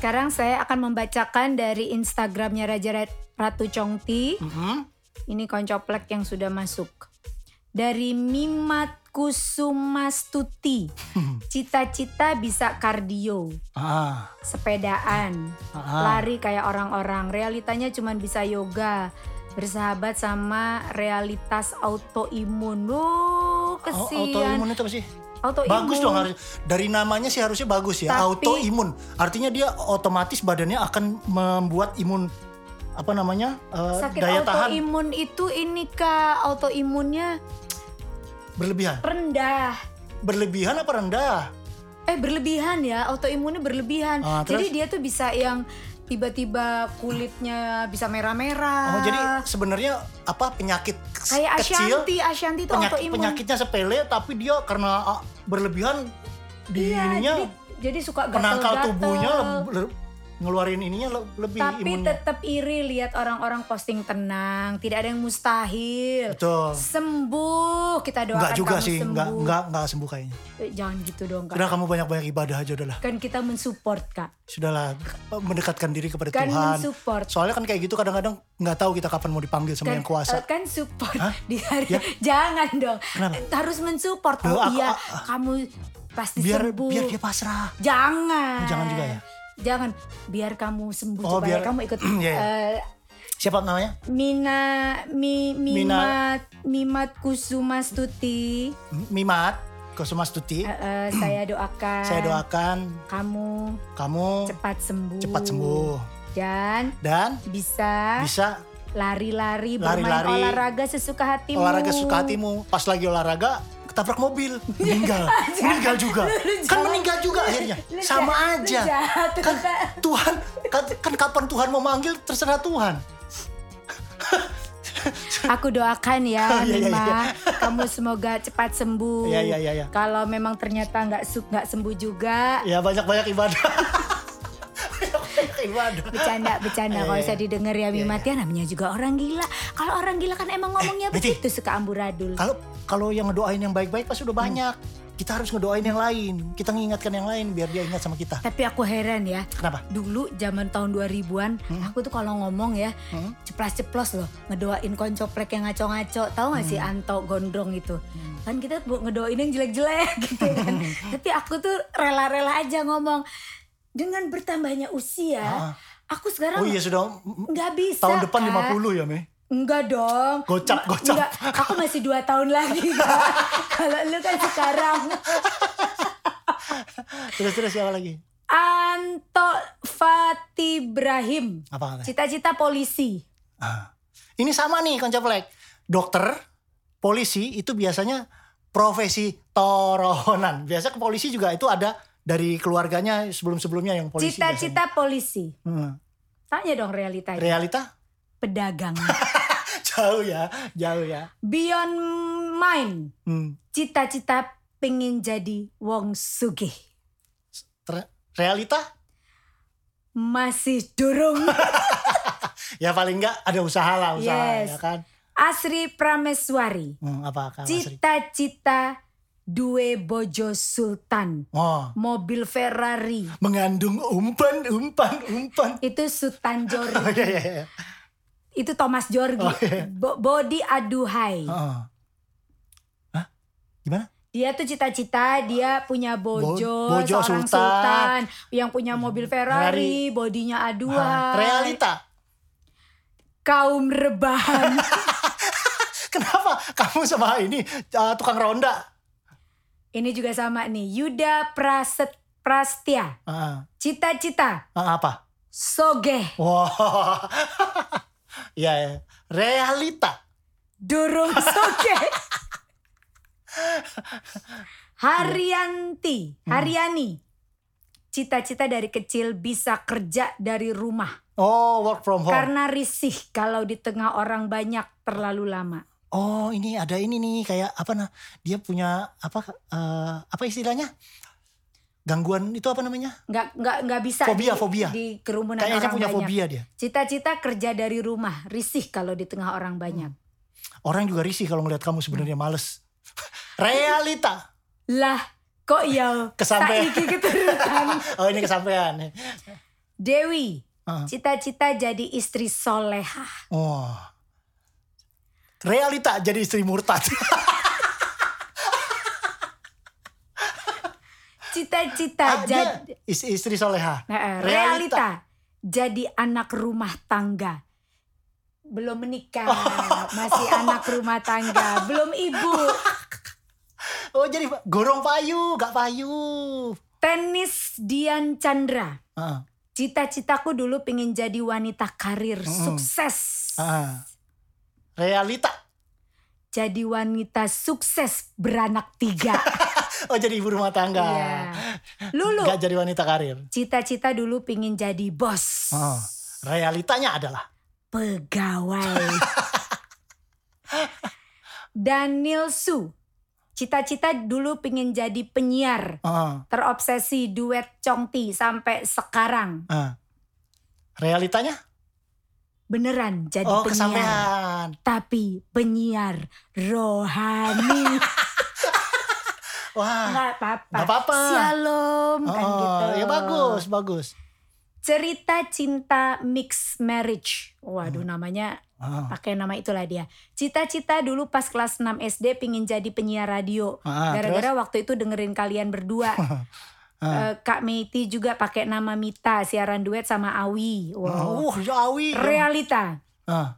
[SPEAKER 1] Sekarang saya akan membacakan dari Instagramnya Raja Rat- Ratu Chongti.
[SPEAKER 2] Mhm.
[SPEAKER 1] Ini koncoplek yang sudah masuk. Dari Mimat Kusumastuti. Cita-cita bisa kardio,
[SPEAKER 2] Ah,
[SPEAKER 1] sepedaan,
[SPEAKER 2] ah.
[SPEAKER 1] lari kayak orang-orang. Realitanya cuma bisa yoga, bersahabat sama realitas autoimun.
[SPEAKER 2] Au-
[SPEAKER 1] kesian.
[SPEAKER 2] Autoimun itu apa sih?
[SPEAKER 1] Autoimun.
[SPEAKER 2] Bagus dong harus dari namanya sih harusnya bagus ya.
[SPEAKER 1] Tapi-
[SPEAKER 2] Autoimun. Artinya dia otomatis badannya akan membuat imun apa namanya? eh,
[SPEAKER 1] Sakit
[SPEAKER 2] daya tahan
[SPEAKER 1] autoimun itu ini kak autoimunnya
[SPEAKER 2] berlebihan.
[SPEAKER 1] rendah.
[SPEAKER 2] Berlebihan apa rendah?
[SPEAKER 1] Eh berlebihan ya autoimunnya berlebihan.
[SPEAKER 2] Ah,
[SPEAKER 1] Jadi dia tuh bisa yang tiba-tiba kulitnya bisa merah-merah.
[SPEAKER 2] Oh, jadi sebenarnya apa penyakit
[SPEAKER 1] kayak
[SPEAKER 2] kecil
[SPEAKER 1] Ashanti, Ashanti itu
[SPEAKER 2] penyakit
[SPEAKER 1] autoimun.
[SPEAKER 2] penyakitnya sepele tapi dia karena ah, berlebihan di
[SPEAKER 1] Iya,
[SPEAKER 2] ininya
[SPEAKER 1] jadi, jadi suka
[SPEAKER 2] penangkal
[SPEAKER 1] gatal-gatal.
[SPEAKER 2] tubuhnya ngeluarin ininya le- lebih
[SPEAKER 1] Tapi
[SPEAKER 2] imunnya.
[SPEAKER 1] tetap iri lihat orang-orang posting tenang, tidak ada yang mustahil.
[SPEAKER 2] Betul.
[SPEAKER 1] Sembuh, kita doakan
[SPEAKER 2] Enggak juga
[SPEAKER 1] kamu
[SPEAKER 2] sih,
[SPEAKER 1] sembuh.
[SPEAKER 2] enggak enggak enggak sembuh kayaknya.
[SPEAKER 1] Eh, Jangan gitu dong kak.
[SPEAKER 2] Udah kamu banyak-banyak ibadah aja udahlah.
[SPEAKER 1] Kan kita mensupport kak.
[SPEAKER 2] Sudahlah mendekatkan diri kepada
[SPEAKER 1] Kan
[SPEAKER 2] Tuhan.
[SPEAKER 1] mensupport.
[SPEAKER 2] Soalnya kan kayak gitu kadang-kadang nggak tahu kita kapan mau dipanggil sama
[SPEAKER 1] Kan,
[SPEAKER 2] yang kuasa.
[SPEAKER 1] eh, kan support
[SPEAKER 2] Hah?
[SPEAKER 1] di hari
[SPEAKER 2] Ya?
[SPEAKER 1] jangan dong
[SPEAKER 2] Kenapa?
[SPEAKER 1] harus mensupport oh
[SPEAKER 2] aku-
[SPEAKER 1] iya kamu pasti
[SPEAKER 2] biar
[SPEAKER 1] sembuh
[SPEAKER 2] biar dia pasrah.
[SPEAKER 1] jangan
[SPEAKER 2] Jangan juga ya?
[SPEAKER 1] Jangan biar kamu sembuh
[SPEAKER 2] Oh,
[SPEAKER 1] coba
[SPEAKER 2] biar-
[SPEAKER 1] kamu ikut
[SPEAKER 2] Iya, iya.
[SPEAKER 1] eh,
[SPEAKER 2] Siapa namanya?
[SPEAKER 1] Mina Mi
[SPEAKER 2] Mina-
[SPEAKER 1] Mimat Mimat Kusumastuti
[SPEAKER 2] Mimat Kosumastuti.
[SPEAKER 1] Eh, eh, saya doakan
[SPEAKER 2] Saya doakan
[SPEAKER 1] kamu
[SPEAKER 2] kamu
[SPEAKER 1] cepat sembuh
[SPEAKER 2] cepat sembuh
[SPEAKER 1] dan
[SPEAKER 2] dan
[SPEAKER 1] bisa
[SPEAKER 2] bisa
[SPEAKER 1] lari-lari bermain
[SPEAKER 2] Lari-lari.
[SPEAKER 1] olahraga sesuka hatimu
[SPEAKER 2] olahraga suka hatimu. Pas lagi olahraga ketabrak mobil, meninggal, meninggal juga. Kan meninggal juga akhirnya. Sama aja. Kan. Tuhan kan, kan kapan Tuhan mau manggil terserah Tuhan.
[SPEAKER 1] Aku doakan ya,
[SPEAKER 2] Oh, iya, iya,
[SPEAKER 1] Mima.
[SPEAKER 2] iya.
[SPEAKER 1] Kamu semoga cepat sembuh.
[SPEAKER 2] Iya, iya, iya, iya.
[SPEAKER 1] Kalau memang ternyata nggak nggak sembuh juga,
[SPEAKER 2] Ya banyak-banyak ibadah.
[SPEAKER 1] bercanda, bercanda.
[SPEAKER 2] Iya,
[SPEAKER 1] Kalau
[SPEAKER 2] iya.
[SPEAKER 1] saya didengar ya Mimat ya namanya juga orang gila. Kalau orang gila kan emang ngomongnya
[SPEAKER 2] Eh,
[SPEAKER 1] begitu suka amburadul.
[SPEAKER 2] Kalau kalau yang ngedoain yang baik-baik pasti udah banyak. Kita harus ngedoain yang lain. Kita mengingatkan yang lain biar dia ingat sama kita.
[SPEAKER 1] Tapi aku heran ya.
[SPEAKER 2] Kenapa?
[SPEAKER 1] Dulu zaman tahun 2000-an, aku tuh kalau ngomong ya,
[SPEAKER 2] Hmm?
[SPEAKER 1] ceplas-ceplos loh, ngedoain koncoplek yang ngaco-ngaco. Tahu gak sih
[SPEAKER 2] Hmm.
[SPEAKER 1] Anto Gondrong itu? Kan kita ngedoain yang jelek-jelek gitu kan. Tapi aku tuh rela-rela aja ngomong. Dengan bertambahnya usia,
[SPEAKER 2] Ah.
[SPEAKER 1] aku sekarang
[SPEAKER 2] Oh iya sudah
[SPEAKER 1] nggak bisa
[SPEAKER 2] tahun depan
[SPEAKER 1] Kak.
[SPEAKER 2] 50 ya, Mei?
[SPEAKER 1] Enggak dong.
[SPEAKER 2] Gocap, gocap.
[SPEAKER 1] Enggak, aku masih dua tahun lagi. Kalau lu kan sekarang.
[SPEAKER 2] Terus terus siapa lagi?
[SPEAKER 1] Anto Fatih Ibrahim.
[SPEAKER 2] Apa?
[SPEAKER 1] Cita-cita polisi.
[SPEAKER 2] Ah. Ini sama nih koncaplek. Dokter, polisi itu biasanya profesi toronan. Biasa ke polisi juga itu ada dari keluarganya sebelum-sebelumnya yang polisi.
[SPEAKER 1] Cita-cita polisi.
[SPEAKER 2] Hmm.
[SPEAKER 1] Tanya dong realita.
[SPEAKER 2] Realita
[SPEAKER 1] Pedagang.
[SPEAKER 2] jauh ya, jauh ya.
[SPEAKER 1] Beyond mind.
[SPEAKER 2] Hmm.
[SPEAKER 1] Cita-cita pengen jadi wong sugih.
[SPEAKER 2] Realita
[SPEAKER 1] Masih durung.
[SPEAKER 2] ya paling enggak ada usaha lah usaha
[SPEAKER 1] Yes.
[SPEAKER 2] ya kan.
[SPEAKER 1] Asri Prameswari.
[SPEAKER 2] Hmm, apa Kak?
[SPEAKER 1] Cita-cita duwe bojo sultan.
[SPEAKER 2] Oh,
[SPEAKER 1] Mobil Ferrari.
[SPEAKER 2] mengandung umpan, umpan, umpan.
[SPEAKER 1] Itu Sultan Jori.
[SPEAKER 2] Oh iya iya.
[SPEAKER 1] Itu Thomas Jorgi.
[SPEAKER 2] Oh, iya.
[SPEAKER 1] Bo- body aduhai.
[SPEAKER 2] Heeh. Hah? Gimana?
[SPEAKER 1] Dia tuh cita-cita dia punya bojo,
[SPEAKER 2] Bo- bojo
[SPEAKER 1] seorang
[SPEAKER 2] sultan.
[SPEAKER 1] sultan. yang punya mobil Ferrari, bodinya
[SPEAKER 2] Ah,
[SPEAKER 1] aduhai.
[SPEAKER 2] realita.
[SPEAKER 1] Kaum rebahan.
[SPEAKER 2] Kenapa kamu sama ini uh, tukang ronda?
[SPEAKER 1] Ini juga sama nih. Yuda Praset Prastia.
[SPEAKER 2] Ah,
[SPEAKER 1] Cita-cita
[SPEAKER 2] ah, apa?
[SPEAKER 1] sogeh.
[SPEAKER 2] Wah, Iya ya. Realita.
[SPEAKER 1] Durung sogeh. Haryanti,
[SPEAKER 2] Hmm.
[SPEAKER 1] Haryani. Cita-cita dari kecil bisa kerja dari rumah.
[SPEAKER 2] Oh, work from home.
[SPEAKER 1] Karena risih kalau di tengah orang banyak terlalu lama.
[SPEAKER 2] Oh, ini ada ini nih kayak apa nah? Dia punya apa eh, apa istilahnya? Gangguan itu apa namanya?
[SPEAKER 1] Nggak nggak nggak bisa
[SPEAKER 2] Fobia,
[SPEAKER 1] di,
[SPEAKER 2] fobia.
[SPEAKER 1] di kerumunan
[SPEAKER 2] Kayaknya
[SPEAKER 1] orang
[SPEAKER 2] punya
[SPEAKER 1] banyak.
[SPEAKER 2] fobia dia.
[SPEAKER 1] Cita-cita kerja dari rumah, risih kalau di tengah orang banyak.
[SPEAKER 2] Orang juga risih kalau ngeliat kamu sebenarnya males. Realita.
[SPEAKER 1] Lah, kok ya saiki keturutan.
[SPEAKER 2] Oh, ini kesampaian.
[SPEAKER 1] Dewi, cita-cita jadi istri soleha.
[SPEAKER 2] Oh. Realita jadi istri murtad.
[SPEAKER 1] Cita-cita
[SPEAKER 2] Ah,
[SPEAKER 1] jadi
[SPEAKER 2] istri soleha.
[SPEAKER 1] Nah, realita. jadi anak rumah tangga. Belum menikah, masih anak rumah tangga, belum ibu.
[SPEAKER 2] Oh jadi gorong payu, gak payu.
[SPEAKER 1] Tenis Dian Chandra. Cita-citaku dulu pengen jadi wanita karir
[SPEAKER 2] Mm-mm.
[SPEAKER 1] sukses.
[SPEAKER 2] Ah. Realita.
[SPEAKER 1] jadi wanita sukses beranak tiga.
[SPEAKER 2] Oh jadi ibu rumah tangga.
[SPEAKER 1] Iya. Lulu,
[SPEAKER 2] Gak jadi wanita karir.
[SPEAKER 1] cita-cita dulu pingin jadi bos.
[SPEAKER 2] Oh, realitanya adalah
[SPEAKER 1] Pegawai. Daniel Su, cita-cita dulu pingin jadi penyiar.
[SPEAKER 2] oh,
[SPEAKER 1] Terobsesi duet Chongti sampai sekarang.
[SPEAKER 2] ah. realitanya
[SPEAKER 1] Beneran jadi
[SPEAKER 2] oh
[SPEAKER 1] penyiar.
[SPEAKER 2] kesampaian.
[SPEAKER 1] Tapi penyiar rohani.
[SPEAKER 2] Wah.
[SPEAKER 1] Nggak apa-apa.
[SPEAKER 2] Nggak apa-apa.
[SPEAKER 1] Shalom kan
[SPEAKER 2] oh,
[SPEAKER 1] gitu.
[SPEAKER 2] ya bagus, bagus.
[SPEAKER 1] Cerita cinta mix marriage. Waduh namanya
[SPEAKER 2] Ah,
[SPEAKER 1] pakai nama itulah dia. Cita-cita dulu pas kelas 6 SD pingin jadi penyiar radio.
[SPEAKER 2] Ah,
[SPEAKER 1] Gara-gara waktu itu dengerin kalian berdua. Eh, Kak Meiti juga pakai nama Mita siaran duet sama Awi. Wow.
[SPEAKER 2] Oh, Jawi.
[SPEAKER 1] Realita.
[SPEAKER 2] Ah,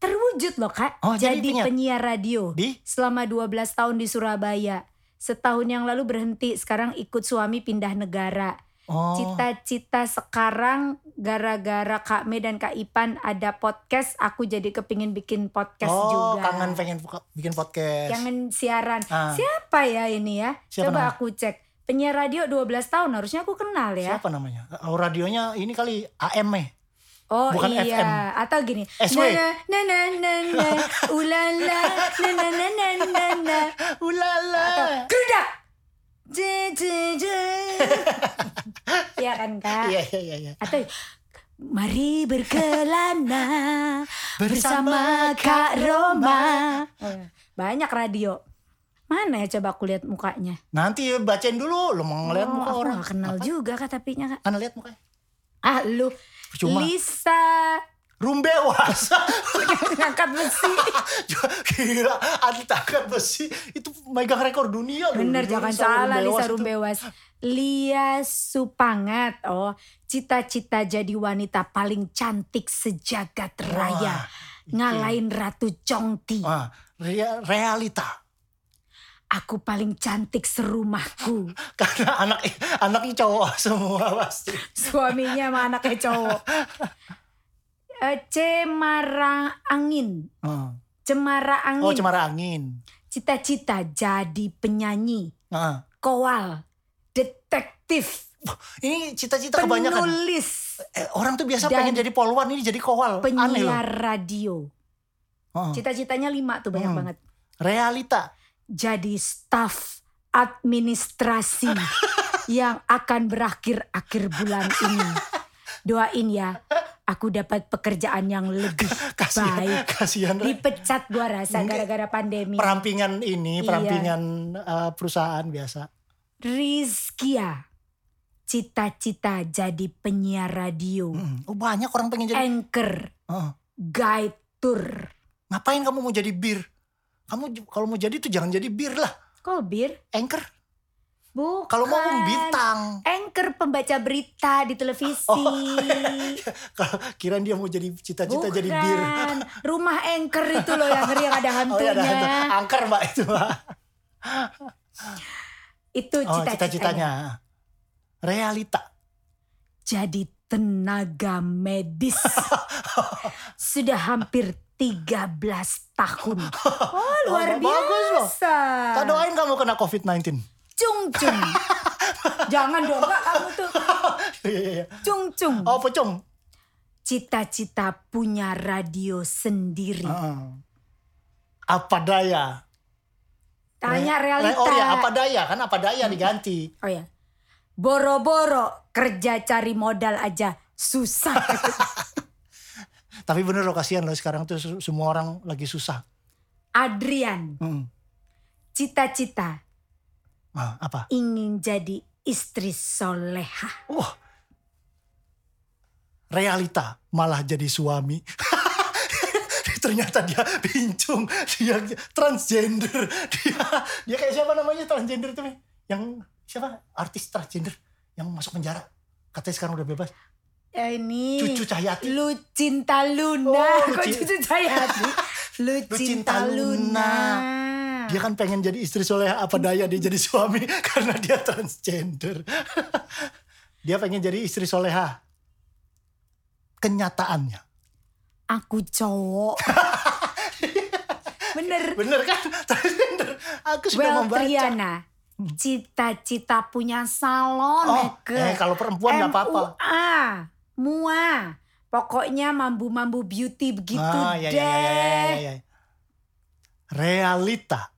[SPEAKER 1] Terwujud loh Kak.
[SPEAKER 2] Oh, jadi
[SPEAKER 1] jadi
[SPEAKER 2] penyiar.
[SPEAKER 1] radio.
[SPEAKER 2] di
[SPEAKER 1] Selama 12 tahun di Surabaya. Setahun yang lalu berhenti, sekarang ikut suami pindah negara.
[SPEAKER 2] oh,
[SPEAKER 1] Cita-cita sekarang gara-gara Kak Me dan Kak Ipan ada podcast, aku jadi kepingin bikin podcast
[SPEAKER 2] oh,
[SPEAKER 1] juga.
[SPEAKER 2] kangen pengen bikin podcast.
[SPEAKER 1] Jangan siaran.
[SPEAKER 2] Ah.
[SPEAKER 1] Siapa ya ini ya?
[SPEAKER 2] Siapa
[SPEAKER 1] Coba
[SPEAKER 2] namanya?
[SPEAKER 1] aku cek. Penyiar radio 12 tahun harusnya aku kenal ya.
[SPEAKER 2] Siapa namanya? Oh, radionya ini kali AM eh.
[SPEAKER 1] Oh
[SPEAKER 2] Bukan
[SPEAKER 1] iya,
[SPEAKER 2] FM.
[SPEAKER 1] atau gini.
[SPEAKER 2] SW.
[SPEAKER 1] Na na na na na, ulala, na na na na na na.
[SPEAKER 2] Ulala.
[SPEAKER 1] Kerudak. Je je je. Iya kan kak?
[SPEAKER 2] Iya, iya, iya, iya.
[SPEAKER 1] Atau Mari berkelana bersama
[SPEAKER 2] Bersama
[SPEAKER 1] Kak Roma. Oh, Banyak radio. Mana ya coba aku lihat mukanya?
[SPEAKER 2] Nanti bacain dulu lu mau ngeliat
[SPEAKER 1] Oh,
[SPEAKER 2] muka
[SPEAKER 1] aku
[SPEAKER 2] orang.
[SPEAKER 1] gak kenal
[SPEAKER 2] Apa?
[SPEAKER 1] juga kak tapinya kak.
[SPEAKER 2] Ana lihat mukanya.
[SPEAKER 1] Ah lu
[SPEAKER 2] Percuma.
[SPEAKER 1] Lisa
[SPEAKER 2] Rumbewas.
[SPEAKER 1] ngangkat besi.
[SPEAKER 2] Gila, atlet angkat besi itu megang rekor dunia.
[SPEAKER 1] Bener jangan
[SPEAKER 2] Lisa
[SPEAKER 1] salah Lisa
[SPEAKER 2] itu.
[SPEAKER 1] Rumbewas. Lia Supangat. Oh, cita-cita jadi wanita paling cantik sejagat raya.
[SPEAKER 2] itu.
[SPEAKER 1] Ngalahin Ratu Chongti.
[SPEAKER 2] Ah, rea- realita.
[SPEAKER 1] Aku paling cantik serumahku.
[SPEAKER 2] Karena anak anaknya cowok semua pasti.
[SPEAKER 1] Suaminya sama anaknya cowok. Eh, Cemara Angin.
[SPEAKER 2] Ah.
[SPEAKER 1] Cemara Angin.
[SPEAKER 2] Oh, cemara angin.
[SPEAKER 1] Cita-cita jadi penyanyi.
[SPEAKER 2] Ah.
[SPEAKER 1] Kowal. Detektif.
[SPEAKER 2] Ini cita-cita kebanyakan.
[SPEAKER 1] Penulis.
[SPEAKER 2] Eh, orang tuh biasa
[SPEAKER 1] Dan
[SPEAKER 2] pengen jadi polwan ini jadi kowal. Aneh loh.
[SPEAKER 1] Penyiar radio.
[SPEAKER 2] Ah.
[SPEAKER 1] Cita-citanya lima tuh banyak
[SPEAKER 2] Hmm.
[SPEAKER 1] banget.
[SPEAKER 2] Realita.
[SPEAKER 1] Jadi staf administrasi yang akan berakhir akhir bulan ini. Doain ya, aku dapat pekerjaan yang lebih
[SPEAKER 2] Kasihan,
[SPEAKER 1] baik.
[SPEAKER 2] kasihan. Re.
[SPEAKER 1] Dipecat gua rasa gara-gara pandemi.
[SPEAKER 2] Perampingan ini,
[SPEAKER 1] Iya.
[SPEAKER 2] perampingan eh, perusahaan biasa.
[SPEAKER 1] Rizkia, cita-cita jadi penyiar radio,
[SPEAKER 2] Hmm. Oh, banyak orang pengen jadi.
[SPEAKER 1] anchor,
[SPEAKER 2] Ah.
[SPEAKER 1] guide tour.
[SPEAKER 2] Ngapain kamu mau jadi bir? Kamu kalau mau jadi tuh jangan jadi bir lah.
[SPEAKER 1] Kok bir?
[SPEAKER 2] Anchor.
[SPEAKER 1] Bukan.
[SPEAKER 2] Kalau mau pun bintang.
[SPEAKER 1] Anchor pembaca berita di televisi.
[SPEAKER 2] Oh, Kalau kirain dia mau jadi cita-cita jadi bir.
[SPEAKER 1] Rumah anchor itu loh yang ngeri yang ada
[SPEAKER 2] Oh iya
[SPEAKER 1] hantunya.
[SPEAKER 2] ada hantu. Angker mbak itu mbak.
[SPEAKER 1] Itu
[SPEAKER 2] Oh
[SPEAKER 1] cita-citanya.
[SPEAKER 2] cita-citanya. Realita.
[SPEAKER 1] Jadi tenaga medis. Sudah hampir 13 tahun. Oh luar
[SPEAKER 2] Oh, bagus loh.
[SPEAKER 1] biasa.
[SPEAKER 2] Tak doain kamu kena COVID-19.
[SPEAKER 1] Cung cung. Jangan dong kak kamu tuh.
[SPEAKER 2] Iya, iya, iya.
[SPEAKER 1] Cung cung.
[SPEAKER 2] Oh pocong.
[SPEAKER 1] Cita-cita punya radio sendiri.
[SPEAKER 2] Heeh. Apa daya?
[SPEAKER 1] Tanya
[SPEAKER 2] Re-
[SPEAKER 1] realita.
[SPEAKER 2] Oh ya apa daya kan apa daya diganti.
[SPEAKER 1] Oh ya. Boro-boro kerja cari modal aja susah.
[SPEAKER 2] Tapi bener loh kasihan loh sekarang tuh semua orang lagi susah.
[SPEAKER 1] Adrian,
[SPEAKER 2] Hmm.
[SPEAKER 1] cita-cita
[SPEAKER 2] Ah, apa?
[SPEAKER 1] ingin jadi istri soleha.
[SPEAKER 2] Wah. Realita malah jadi suami. Ternyata dia pincung, dia transgender, dia dia kayak siapa namanya transgender itu yang siapa artis transgender yang masuk penjara katanya sekarang udah bebas
[SPEAKER 1] Ya ini.
[SPEAKER 2] Cucu Cahyati.
[SPEAKER 1] Lu cinta Luna.
[SPEAKER 2] Oh,
[SPEAKER 1] Kok cucu Cahyati? Lu,
[SPEAKER 2] Lu
[SPEAKER 1] cinta,
[SPEAKER 2] cinta
[SPEAKER 1] Luna.
[SPEAKER 2] Luna. dia kan pengen jadi istri soleh apa daya dia jadi suami karena dia transgender dia pengen jadi istri soleha kenyataannya
[SPEAKER 1] Aku cowok. Bener bener.
[SPEAKER 2] Bener kan? Transgender. Aku sudah
[SPEAKER 1] Well,
[SPEAKER 2] membaca.
[SPEAKER 1] Triana, cita-cita punya salon
[SPEAKER 2] Oh,
[SPEAKER 1] Eke.
[SPEAKER 2] eh, kalau perempuan nggak apa-apa.
[SPEAKER 1] MUA. Pokoknya mambu-mambu beauty begitu
[SPEAKER 2] ah, ya,
[SPEAKER 1] deh.
[SPEAKER 2] ya, ya, ya, ya, ya. Realita.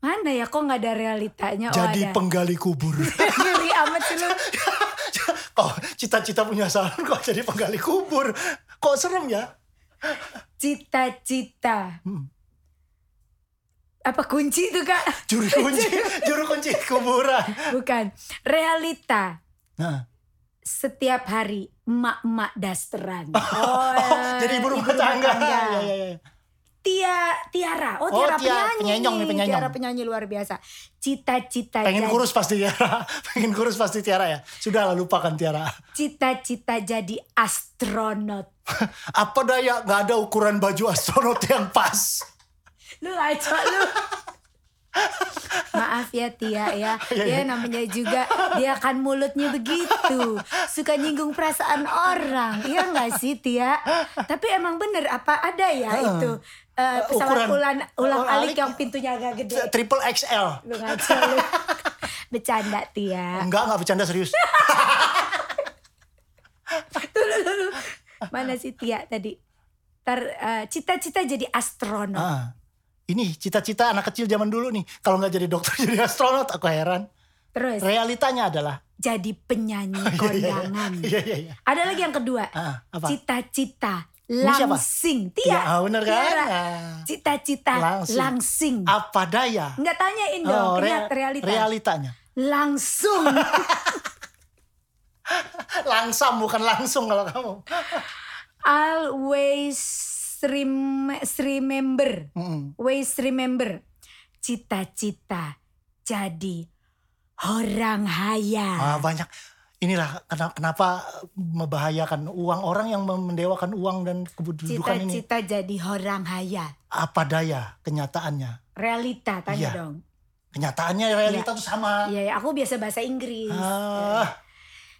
[SPEAKER 1] Mana ya kok nggak ada realitanya? Oh
[SPEAKER 2] jadi
[SPEAKER 1] ada.
[SPEAKER 2] penggali kubur.
[SPEAKER 1] Ngeri amat sih lu.
[SPEAKER 2] kok cita-cita punya salon kok jadi penggali kubur. Kok serem ya?
[SPEAKER 1] Cita-cita.
[SPEAKER 2] Hmm.
[SPEAKER 1] Apa kunci itu kak?
[SPEAKER 2] Juru kunci, juru kunci kuburan.
[SPEAKER 1] Bukan. Realita.
[SPEAKER 2] Nah,
[SPEAKER 1] Setiap hari emak-emak dasteran. Oh,
[SPEAKER 2] oh, jadi ibu rumah tangga. Ya, ya, ya.
[SPEAKER 1] Tia, Tiara. Oh,
[SPEAKER 2] Oh,
[SPEAKER 1] Tiara
[SPEAKER 2] Tia-
[SPEAKER 1] penyanyi.
[SPEAKER 2] penyenyong nih, penyenyong.
[SPEAKER 1] Tiara penyanyi luar biasa. Cita-cita
[SPEAKER 2] Pengen
[SPEAKER 1] jadi,
[SPEAKER 2] kurus pasti Tiara. Pengen kurus pasti Tiara ya. Sudah lah lupakan Tiara.
[SPEAKER 1] Cita-cita jadi astronot.
[SPEAKER 2] Apa daya nggak ada ukuran baju astronot yang pas.
[SPEAKER 1] Lu ngaco lu. Maaf ya Tia ya.
[SPEAKER 2] Iya, iya.
[SPEAKER 1] Ya namanya juga dia kan mulutnya begitu. Suka nyinggung perasaan orang. Iya gak sih Tia? Tapi emang bener apa ada ya
[SPEAKER 2] Heeh.
[SPEAKER 1] itu eh, pesawat
[SPEAKER 2] Ukuran-
[SPEAKER 1] ulang, alik
[SPEAKER 2] alik.
[SPEAKER 1] yang pintunya agak gede.
[SPEAKER 2] Triple XL.
[SPEAKER 1] Lu ngaco lu. Bercanda Tia.
[SPEAKER 2] Enggak, enggak bercanda serius.
[SPEAKER 1] Dulu. Mana sih Tia tadi? Ntar eh, cita-cita jadi astronot.
[SPEAKER 2] Ah. Ini cita-cita anak kecil zaman dulu nih. Kalau nggak jadi dokter jadi astronot, aku heran.
[SPEAKER 1] Terus
[SPEAKER 2] Realitanya adalah
[SPEAKER 1] jadi penyanyi kondangan.
[SPEAKER 2] Iya, iya, iya.
[SPEAKER 1] Ada lagi yang kedua.
[SPEAKER 2] Apa?
[SPEAKER 1] Cita-cita langsing.
[SPEAKER 2] Iya,
[SPEAKER 1] Tia.
[SPEAKER 2] ah, bener kan? Ah.
[SPEAKER 1] Cita-cita
[SPEAKER 2] Langsing.
[SPEAKER 1] langsing.
[SPEAKER 2] Apa daya?
[SPEAKER 1] Nggak tanyain dong,
[SPEAKER 2] Oh, rea-
[SPEAKER 1] realita.
[SPEAKER 2] Realitanya.
[SPEAKER 1] Langsung.
[SPEAKER 2] Langsam bukan langsung kalau kamu.
[SPEAKER 1] Always rem- remember. Always remember. Cita-cita jadi orang
[SPEAKER 2] Ah,
[SPEAKER 1] haya.
[SPEAKER 2] banyak. Inilah kenapa, membahayakan uang orang yang mendewakan uang dan kedudukan ini.
[SPEAKER 1] Cita-cita jadi orang haya.
[SPEAKER 2] Apa daya kenyataannya?
[SPEAKER 1] Realita, tanya
[SPEAKER 2] Iya.
[SPEAKER 1] dong.
[SPEAKER 2] Kenyataannya realita tuh sama.
[SPEAKER 1] Iya, ya, aku biasa bahasa Inggris.
[SPEAKER 2] Ah,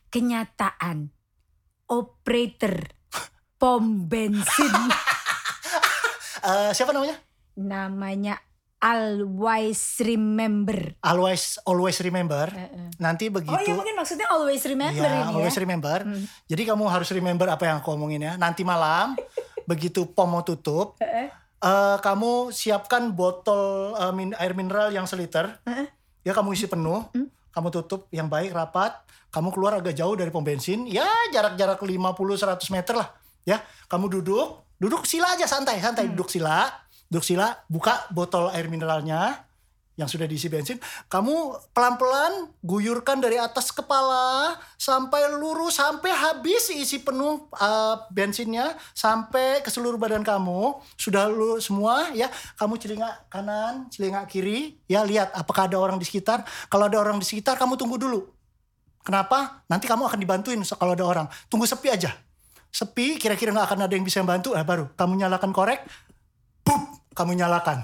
[SPEAKER 1] Kenyataan. Operator pom bensin.
[SPEAKER 2] eh, siapa namanya?
[SPEAKER 1] Namanya Always Remember.
[SPEAKER 2] Always always remember. Nanti begitu.
[SPEAKER 1] Oh iya mungkin maksudnya always remember
[SPEAKER 2] Iya,
[SPEAKER 1] ini
[SPEAKER 2] always
[SPEAKER 1] ya.
[SPEAKER 2] remember.
[SPEAKER 1] Hmm.
[SPEAKER 2] Jadi kamu harus remember apa yang aku omongin ya. Nanti malam begitu pom mau tutup,
[SPEAKER 1] Heeh.
[SPEAKER 2] eh, kamu siapkan botol eh, min- air mineral yang seliter.
[SPEAKER 1] Heeh.
[SPEAKER 2] Ya kamu isi penuh.
[SPEAKER 1] Hmm.
[SPEAKER 2] Kamu tutup yang baik rapat. Kamu keluar agak jauh dari pom bensin. Ya jarak-jarak 50-100 meter lah. Ya kamu duduk. Duduk sila aja santai. Santai
[SPEAKER 1] Hmm.
[SPEAKER 2] duduk sila. Duduk sila. Buka botol air mineralnya yang sudah diisi bensin, kamu pelan-pelan guyurkan dari atas kepala sampai lurus sampai habis isi penuh uh, bensinnya sampai ke seluruh badan kamu sudah lu semua ya kamu celingak kanan celingak kiri ya lihat apakah ada orang di sekitar kalau ada orang di sekitar kamu tunggu dulu kenapa nanti kamu akan dibantuin kalau ada orang tunggu sepi aja sepi kira-kira nggak akan ada yang bisa bantu? Eh baru kamu nyalakan korek Pup, kamu nyalakan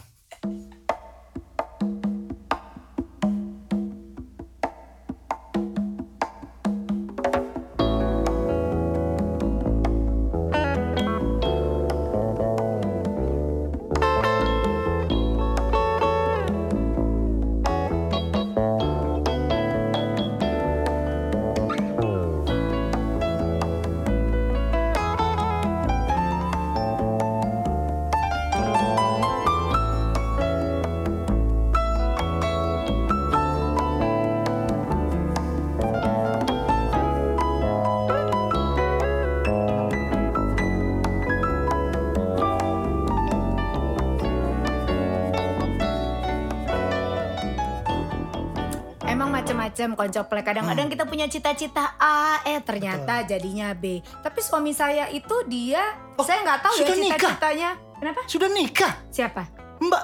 [SPEAKER 1] Macam-macam koncoplek. Kadang-kadang kita punya cita-cita A, eh ternyata jadinya B. Tapi suami saya itu dia,
[SPEAKER 2] Oh,
[SPEAKER 1] saya nggak tahu ya cita-citanya. Kenapa?
[SPEAKER 2] sudah nikah
[SPEAKER 1] Siapa?
[SPEAKER 2] mbak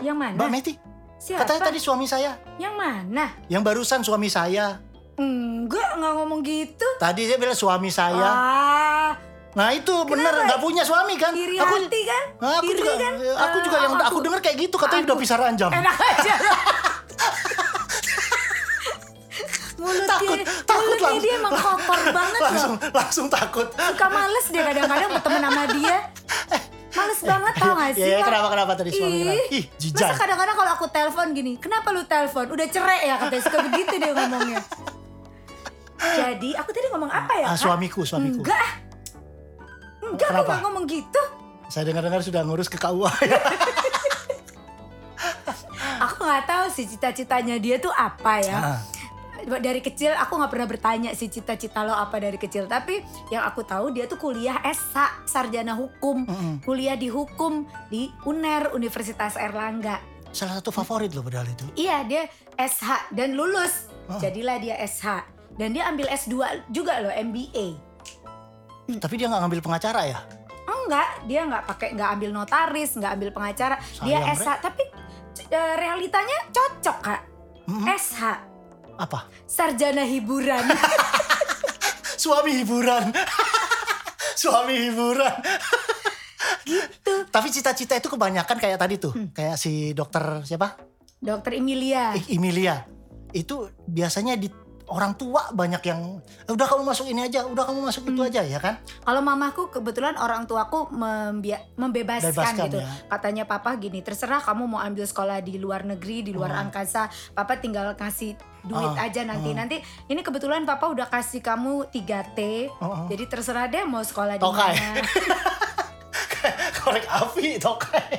[SPEAKER 1] Yang mana?
[SPEAKER 2] mbak Meti
[SPEAKER 1] Siapa?
[SPEAKER 2] Katanya tadi suami saya.
[SPEAKER 1] Yang mana?
[SPEAKER 2] Yang barusan suami saya.
[SPEAKER 1] Enggak, nggak ngomong gitu.
[SPEAKER 2] Tadi saya bilang suami saya.
[SPEAKER 1] Ah,
[SPEAKER 2] Nah itu bener
[SPEAKER 1] Kenapa?
[SPEAKER 2] nggak punya suami kan?
[SPEAKER 1] iri
[SPEAKER 2] aku,
[SPEAKER 1] hati kan?
[SPEAKER 2] Nah, aku
[SPEAKER 1] Iri
[SPEAKER 2] juga,
[SPEAKER 1] kan?
[SPEAKER 2] aku juga
[SPEAKER 1] Eh,
[SPEAKER 2] yang aku, dengar kayak gitu katanya
[SPEAKER 1] aku-
[SPEAKER 2] udah pisah ranjam.
[SPEAKER 1] Enak aja. mulutnya,
[SPEAKER 2] Takut, takut
[SPEAKER 1] mulutnya
[SPEAKER 2] langsung.
[SPEAKER 1] dia emang kotor banget
[SPEAKER 2] langsung
[SPEAKER 1] loh.
[SPEAKER 2] langsung takut.
[SPEAKER 1] Suka males dia kadang-kadang berteman sama dia. Males banget tau gak sih?
[SPEAKER 2] Iya, iya,
[SPEAKER 1] Kak?
[SPEAKER 2] kenapa, kenapa tadi suami kenapa? Ih, jijai.
[SPEAKER 1] Masa kadang-kadang kalau aku telepon gini, kenapa lu telepon? Udah cerai ya katanya, suka begitu dia ngomongnya. Jadi, aku tadi ngomong apa ya,
[SPEAKER 2] Ah, suamiku, suamiku.
[SPEAKER 1] Enggak. Enggak, aku
[SPEAKER 2] Kenapa?
[SPEAKER 1] gak ngomong gitu.
[SPEAKER 2] Saya dengar-dengar sudah ngurus ke KUA ya.
[SPEAKER 1] Aku nggak tahu sih cita-citanya dia tuh apa ya.
[SPEAKER 2] Ah.
[SPEAKER 1] Dari kecil aku nggak pernah bertanya sih cita-cita lo apa dari kecil. Tapi yang aku tahu dia tuh kuliah S1 sarjana hukum, kuliah di hukum di UNER Universitas Erlangga.
[SPEAKER 2] Salah satu favorit loh padahal itu.
[SPEAKER 1] Iya dia SH dan lulus.
[SPEAKER 2] Ah.
[SPEAKER 1] Jadilah dia SH. Dan dia ambil S2 juga loh MBA.
[SPEAKER 2] Tapi dia nggak ngambil pengacara ya?
[SPEAKER 1] Enggak, dia nggak pakai nggak ambil notaris, nggak ambil pengacara. dia
[SPEAKER 2] Sayang,
[SPEAKER 1] SH tapi eh, realitanya cocok kak. SH
[SPEAKER 2] Apa?
[SPEAKER 1] sarjana hiburan.
[SPEAKER 2] Suami hiburan. Suami hiburan.
[SPEAKER 1] gitu.
[SPEAKER 2] Tapi cita-cita itu kebanyakan kayak tadi tuh.
[SPEAKER 1] Hmm.
[SPEAKER 2] Kayak si dokter siapa?
[SPEAKER 1] Dokter Emilia.
[SPEAKER 2] I- Emilia. Itu biasanya di orang tua banyak yang udah kamu masuk ini aja, udah kamu masuk
[SPEAKER 1] Hmm.
[SPEAKER 2] itu aja ya kan?
[SPEAKER 1] Kalau mamaku kebetulan orang tuaku membia- membebaskan
[SPEAKER 2] Bebaskan,
[SPEAKER 1] gitu.
[SPEAKER 2] ya.
[SPEAKER 1] Katanya papa gini, terserah kamu mau ambil sekolah di luar negeri, di luar
[SPEAKER 2] Oh.
[SPEAKER 1] angkasa, papa tinggal kasih duit
[SPEAKER 2] Ah,
[SPEAKER 1] aja nanti.
[SPEAKER 2] ah.
[SPEAKER 1] Nanti ini kebetulan papa udah kasih kamu 3T.
[SPEAKER 2] Oh, oh.
[SPEAKER 1] Jadi terserah deh mau sekolah di mana.
[SPEAKER 2] Korek api tokai.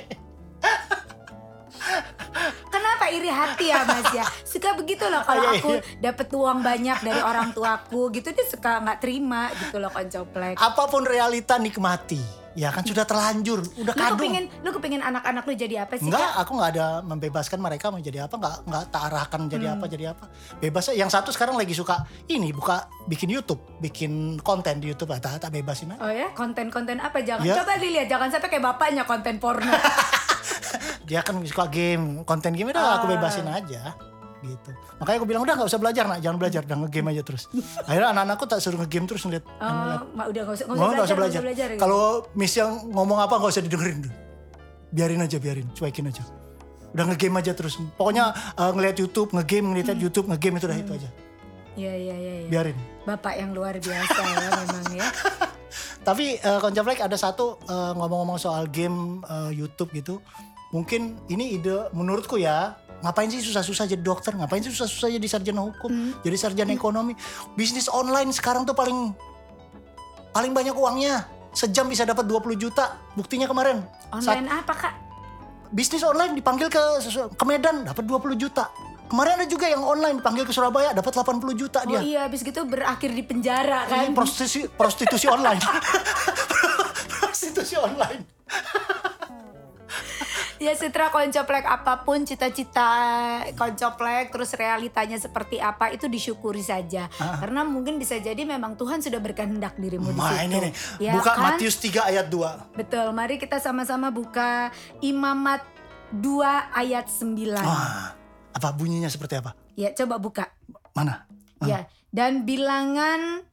[SPEAKER 1] Kenapa iri hati ya Mas ya? Suka begitu loh kalau
[SPEAKER 2] Iya,
[SPEAKER 1] aku
[SPEAKER 2] iya.
[SPEAKER 1] dapet uang banyak dari orang tuaku gitu dia suka nggak terima gitu loh koncoplek.
[SPEAKER 2] Apa pun realita nikmati. Ya kan sudah terlanjur, udah
[SPEAKER 1] Lu
[SPEAKER 2] kadung.
[SPEAKER 1] kepingin, lu kepingin anak-anak lu jadi apa sih
[SPEAKER 2] Enggak, aku nggak ada membebaskan mereka mau jadi apa, nggak nggak tak arahkan jadi
[SPEAKER 1] Hmm.
[SPEAKER 2] apa jadi apa. Bebas. Yang satu sekarang lagi suka ini buka bikin YouTube, bikin konten di YouTube, ah, tak tak bebasin aja.
[SPEAKER 1] Oh ya, konten-konten apa? Jangan
[SPEAKER 2] Ya.
[SPEAKER 1] coba dilihat, jangan sampai kayak bapaknya konten porno.
[SPEAKER 2] Dia kan suka game, konten game udah aku
[SPEAKER 1] Ah.
[SPEAKER 2] bebasin aja. Gitu. Makanya aku bilang udah nggak usah belajar nak, jangan belajar, udah ngegame aja terus. Akhirnya anak-anakku tak suruh ngegame terus ngeliat.
[SPEAKER 1] Oh, ma- udah usah, nggak usah belajar, gitu.
[SPEAKER 2] Kalau miss yang ngomong apa nggak usah didengerin dulu. Biarin aja, biarin, cuekin aja. Udah ngegame aja terus. Pokoknya eh, ngeliat YouTube, ngegame, ngeliat
[SPEAKER 1] Hmm.
[SPEAKER 2] YouTube, ngegame itu udah itu aja.
[SPEAKER 1] Iya, iya, iya. Ya.
[SPEAKER 2] Biarin.
[SPEAKER 1] Bapak yang luar biasa ya memang ya.
[SPEAKER 2] Tapi uh, Koncaplek ada satu eh, ngomong-ngomong soal game eh, YouTube gitu. Mungkin ini ide menurutku ya. Ngapain sih susah-susah jadi dokter? Ngapain sih susah-susah jadi sarjana hukum?
[SPEAKER 1] Hmm.
[SPEAKER 2] Jadi sarjana ekonomi? Bisnis online sekarang tuh paling paling banyak uangnya. Sejam bisa dapat 20 juta. Buktinya kemarin. Saat
[SPEAKER 1] Online apa kak?
[SPEAKER 2] bisnis online dipanggil ke ke Medan dapat 20 juta. Kemarin ada juga yang online dipanggil ke Surabaya dapat 80 juta
[SPEAKER 1] Oh
[SPEAKER 2] dia.
[SPEAKER 1] iya, habis gitu berakhir di penjara kan.
[SPEAKER 2] Ini prostitusi prostitusi online. prostitusi online.
[SPEAKER 1] Ya setelah koncoplek apa pun cita-cita koncoplek terus realitanya seperti apa itu disyukuri saja. Karena mungkin bisa jadi memang Tuhan sudah berkehendak dirimu di
[SPEAKER 2] Nah
[SPEAKER 1] situ.
[SPEAKER 2] ini nih,
[SPEAKER 1] Ya
[SPEAKER 2] buka
[SPEAKER 1] kan?
[SPEAKER 2] Matius 3 ayat 2.
[SPEAKER 1] Betul, mari kita sama-sama buka Imamat 2 ayat 9.
[SPEAKER 2] Wah, apa bunyinya seperti apa?
[SPEAKER 1] Ya, coba buka.
[SPEAKER 2] Mana?
[SPEAKER 1] Ya, dan bilangan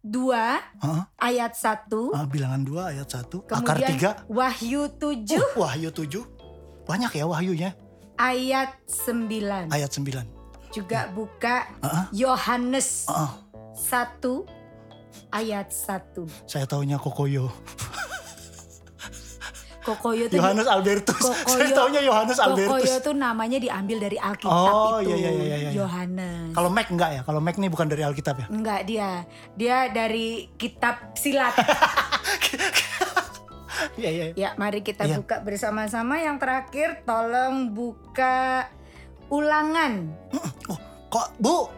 [SPEAKER 1] 2
[SPEAKER 2] Hah?
[SPEAKER 1] ayat 1,
[SPEAKER 2] Ah, bilangan 2 ayat 1, akar
[SPEAKER 1] kemudian
[SPEAKER 2] 3.
[SPEAKER 1] Wahyu 7
[SPEAKER 2] Uh, Wahyu 7. Banyak ya wahyunya.
[SPEAKER 1] ayat 9.
[SPEAKER 2] Ayat 9.
[SPEAKER 1] Juga buka
[SPEAKER 2] Ah,
[SPEAKER 1] Yohanes
[SPEAKER 2] ah, ah.
[SPEAKER 1] 1 ayat 1.
[SPEAKER 2] saya taunya Kokoyo.
[SPEAKER 1] Kokoyo tuh
[SPEAKER 2] Yohanes Albertus.
[SPEAKER 1] Kokoyo-
[SPEAKER 2] saya taunya Yohanes
[SPEAKER 1] Kokoyo
[SPEAKER 2] Albertus.
[SPEAKER 1] tuh namanya diambil dari Alkitab
[SPEAKER 2] Oh,
[SPEAKER 1] itu.
[SPEAKER 2] iya, iya, iya, iya.
[SPEAKER 1] Yohanes.
[SPEAKER 2] Kalau Mac enggak ya? Kalau Mac nih bukan dari Alkitab ya?
[SPEAKER 1] Enggak dia. Dia dari kitab silat.
[SPEAKER 2] Iya, iya. iya.
[SPEAKER 1] ya, mari kita
[SPEAKER 2] Iya.
[SPEAKER 1] buka bersama-sama. Yang terakhir tolong buka ulangan.
[SPEAKER 2] Oh, kok Bu?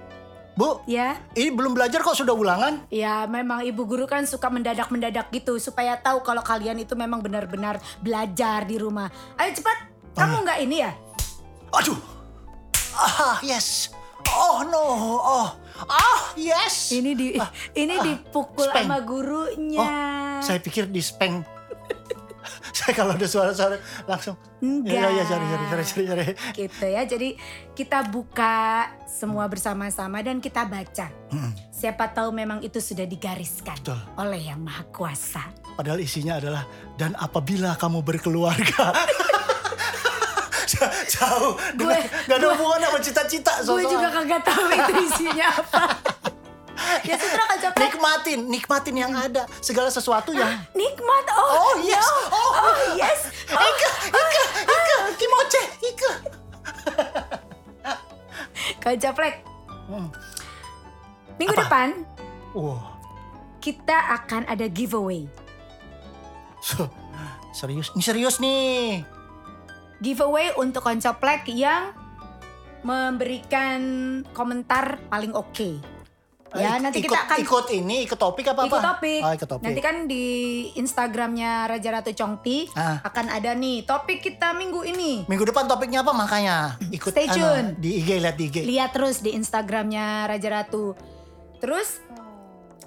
[SPEAKER 2] Bu,
[SPEAKER 1] Ya.
[SPEAKER 2] ini belum belajar kok sudah ulangan?
[SPEAKER 1] Ya, memang ibu guru kan suka mendadak-mendadak gitu supaya tahu kalau kalian itu memang benar-benar belajar di rumah. Ayo cepat. Kamu nggak ini ya?
[SPEAKER 2] Aduh. Ah, yes. Oh no. Oh. Ah, yes.
[SPEAKER 1] Ini di ini dipukul
[SPEAKER 2] spank.
[SPEAKER 1] sama gurunya.
[SPEAKER 2] Oh, Saya pikir di speng. saya kalau ada suara-suara langsung.
[SPEAKER 1] Enggak.
[SPEAKER 2] Iya, sorry, sorry, sorry, sorry, sorry.
[SPEAKER 1] gitu ya. Jadi kita buka semua bersama-sama dan kita baca. Siapa tahu memang itu sudah digariskan
[SPEAKER 2] Betul.
[SPEAKER 1] oleh Yang Maha Kuasa.
[SPEAKER 2] Padahal isinya adalah dan apabila kamu berkeluarga. Jauh.
[SPEAKER 1] Gue-
[SPEAKER 2] Gak ada hubungan sama cita-cita.
[SPEAKER 1] Gue juga kagak tahu itu isinya apa. ya sutra koncoplek.
[SPEAKER 2] nikmatin, nikmatin yang ada. Segala sesuatu yang
[SPEAKER 1] Nikmat. Oh,
[SPEAKER 2] Oh, yes.
[SPEAKER 1] no.
[SPEAKER 2] Oh.
[SPEAKER 1] oh yes. Oh,
[SPEAKER 2] Ika, Ika, Ika, Kimoche, Ika.
[SPEAKER 1] koncoplek.
[SPEAKER 2] Hmm.
[SPEAKER 1] Minggu
[SPEAKER 2] Apa?
[SPEAKER 1] depan
[SPEAKER 2] Wah,
[SPEAKER 1] kita akan ada giveaway.
[SPEAKER 2] serius, ini serius nih.
[SPEAKER 1] Giveaway untuk koncoplek yang memberikan komentar paling oke. Ya,
[SPEAKER 2] Ik-
[SPEAKER 1] nanti
[SPEAKER 2] ikut,
[SPEAKER 1] kita akan
[SPEAKER 2] ikut ini, ikut topik apa apa?
[SPEAKER 1] ikut topik.
[SPEAKER 2] Oh, ikut topik.
[SPEAKER 1] Nanti kan di Instagramnya Raja Ratu Congti
[SPEAKER 2] Ah.
[SPEAKER 1] akan ada nih topik kita minggu ini.
[SPEAKER 2] Minggu depan topiknya apa makanya? Ikut
[SPEAKER 1] Stay
[SPEAKER 2] anu,
[SPEAKER 1] tune.
[SPEAKER 2] di IG lihat di IG.
[SPEAKER 1] Lihat terus di Instagramnya Raja Ratu. Terus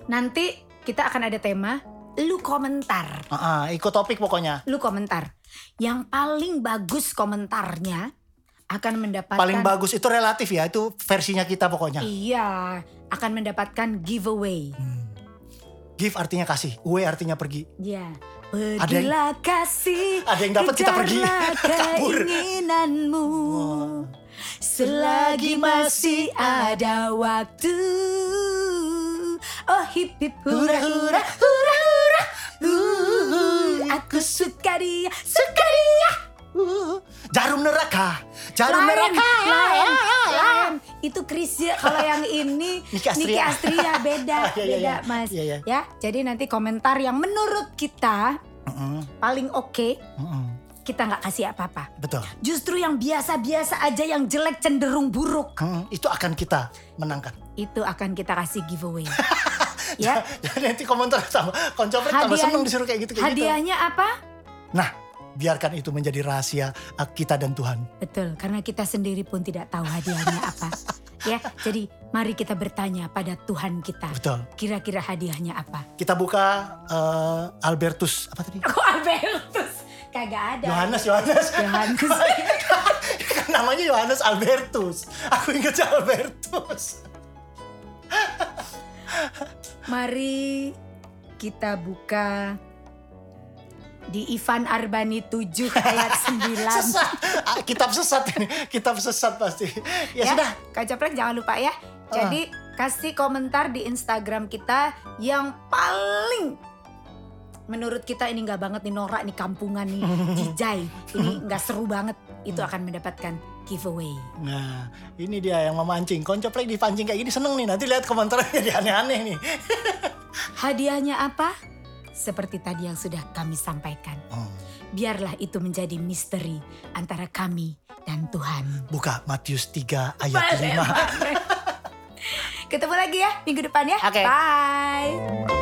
[SPEAKER 1] nanti kita akan ada tema lu komentar.
[SPEAKER 2] Ah, ah, ikut topik pokoknya.
[SPEAKER 1] Lu komentar. Yang paling bagus komentarnya akan mendapatkan
[SPEAKER 2] Paling bagus itu relatif ya, itu versinya kita pokoknya.
[SPEAKER 1] Iya, akan mendapatkan giveaway.
[SPEAKER 2] Give artinya kasih, uwe artinya pergi.
[SPEAKER 1] Ya.
[SPEAKER 2] Ada yang-
[SPEAKER 1] Pergilah kasih.
[SPEAKER 2] ada yang dapat kita pergi. Kabur.
[SPEAKER 1] keinginanmu. Selagi masih ada waktu. Oh hip hip hura hura hura hura. Uh, aku suka dia, suka dia.
[SPEAKER 2] Jarum neraka, jarum
[SPEAKER 1] Lain,
[SPEAKER 2] neraka.
[SPEAKER 1] lain, lain. Itu Krisya kalau yang ini
[SPEAKER 2] Niki Astria.
[SPEAKER 1] Astria beda,
[SPEAKER 2] Iya, iya,
[SPEAKER 1] beda
[SPEAKER 2] iya.
[SPEAKER 1] Mas.
[SPEAKER 2] Iya, iya.
[SPEAKER 1] Ya, jadi nanti komentar yang menurut kita
[SPEAKER 2] Mm-mm,
[SPEAKER 1] paling oke
[SPEAKER 2] mm-mm,
[SPEAKER 1] kita nggak kasih apa-apa.
[SPEAKER 2] Betul.
[SPEAKER 1] Justru yang biasa-biasa aja yang jelek cenderung buruk
[SPEAKER 2] Mm, itu akan kita menangkan.
[SPEAKER 1] itu akan kita kasih giveaway. ya.
[SPEAKER 2] Jadi nanti komentar sama tambah
[SPEAKER 1] Hadiah-
[SPEAKER 2] seneng disuruh kayak gitu kayak gitu.
[SPEAKER 1] Hadiahnya apa?
[SPEAKER 2] Nah, biarkan itu menjadi rahasia uh, kita dan Tuhan.
[SPEAKER 1] Betul, karena kita sendiri pun tidak tahu hadiahnya apa. Ya, jadi mari kita bertanya pada Tuhan kita.
[SPEAKER 2] Betul.
[SPEAKER 1] Kira-kira hadiahnya apa?
[SPEAKER 2] Kita buka uh, Albertus apa tadi?
[SPEAKER 1] Kok Albertus? Kagak ada.
[SPEAKER 2] Yohanes, Yohanes.
[SPEAKER 1] Yohanes.
[SPEAKER 2] kan namanya Yohanes Albertus. Aku ingat Albertus.
[SPEAKER 1] Mari kita buka di Ivan Arbani 7 ayat 9.
[SPEAKER 2] Sesat. Ah, Kitab sesat ini. Kitab sesat pasti. Ya, sudah.
[SPEAKER 1] Kak Caprek jangan lupa ya. Jadi kasih komentar di Instagram kita yang paling menurut kita ini nggak banget nih norak nih kampungan nih jijai ini nggak seru banget itu akan mendapatkan giveaway
[SPEAKER 2] Nah, ini dia yang memancing. Koncoplek dipancing kayak gini seneng nih. Nanti lihat komentarnya jadi aneh-aneh nih.
[SPEAKER 1] hadiahnya apa seperti tadi yang sudah kami sampaikan
[SPEAKER 2] Hmm.
[SPEAKER 1] biarlah itu menjadi misteri antara kami dan Tuhan
[SPEAKER 2] Buka Matius 3 ayat 5.
[SPEAKER 1] ketemu lagi ya minggu depan ya
[SPEAKER 2] Oke.
[SPEAKER 1] bye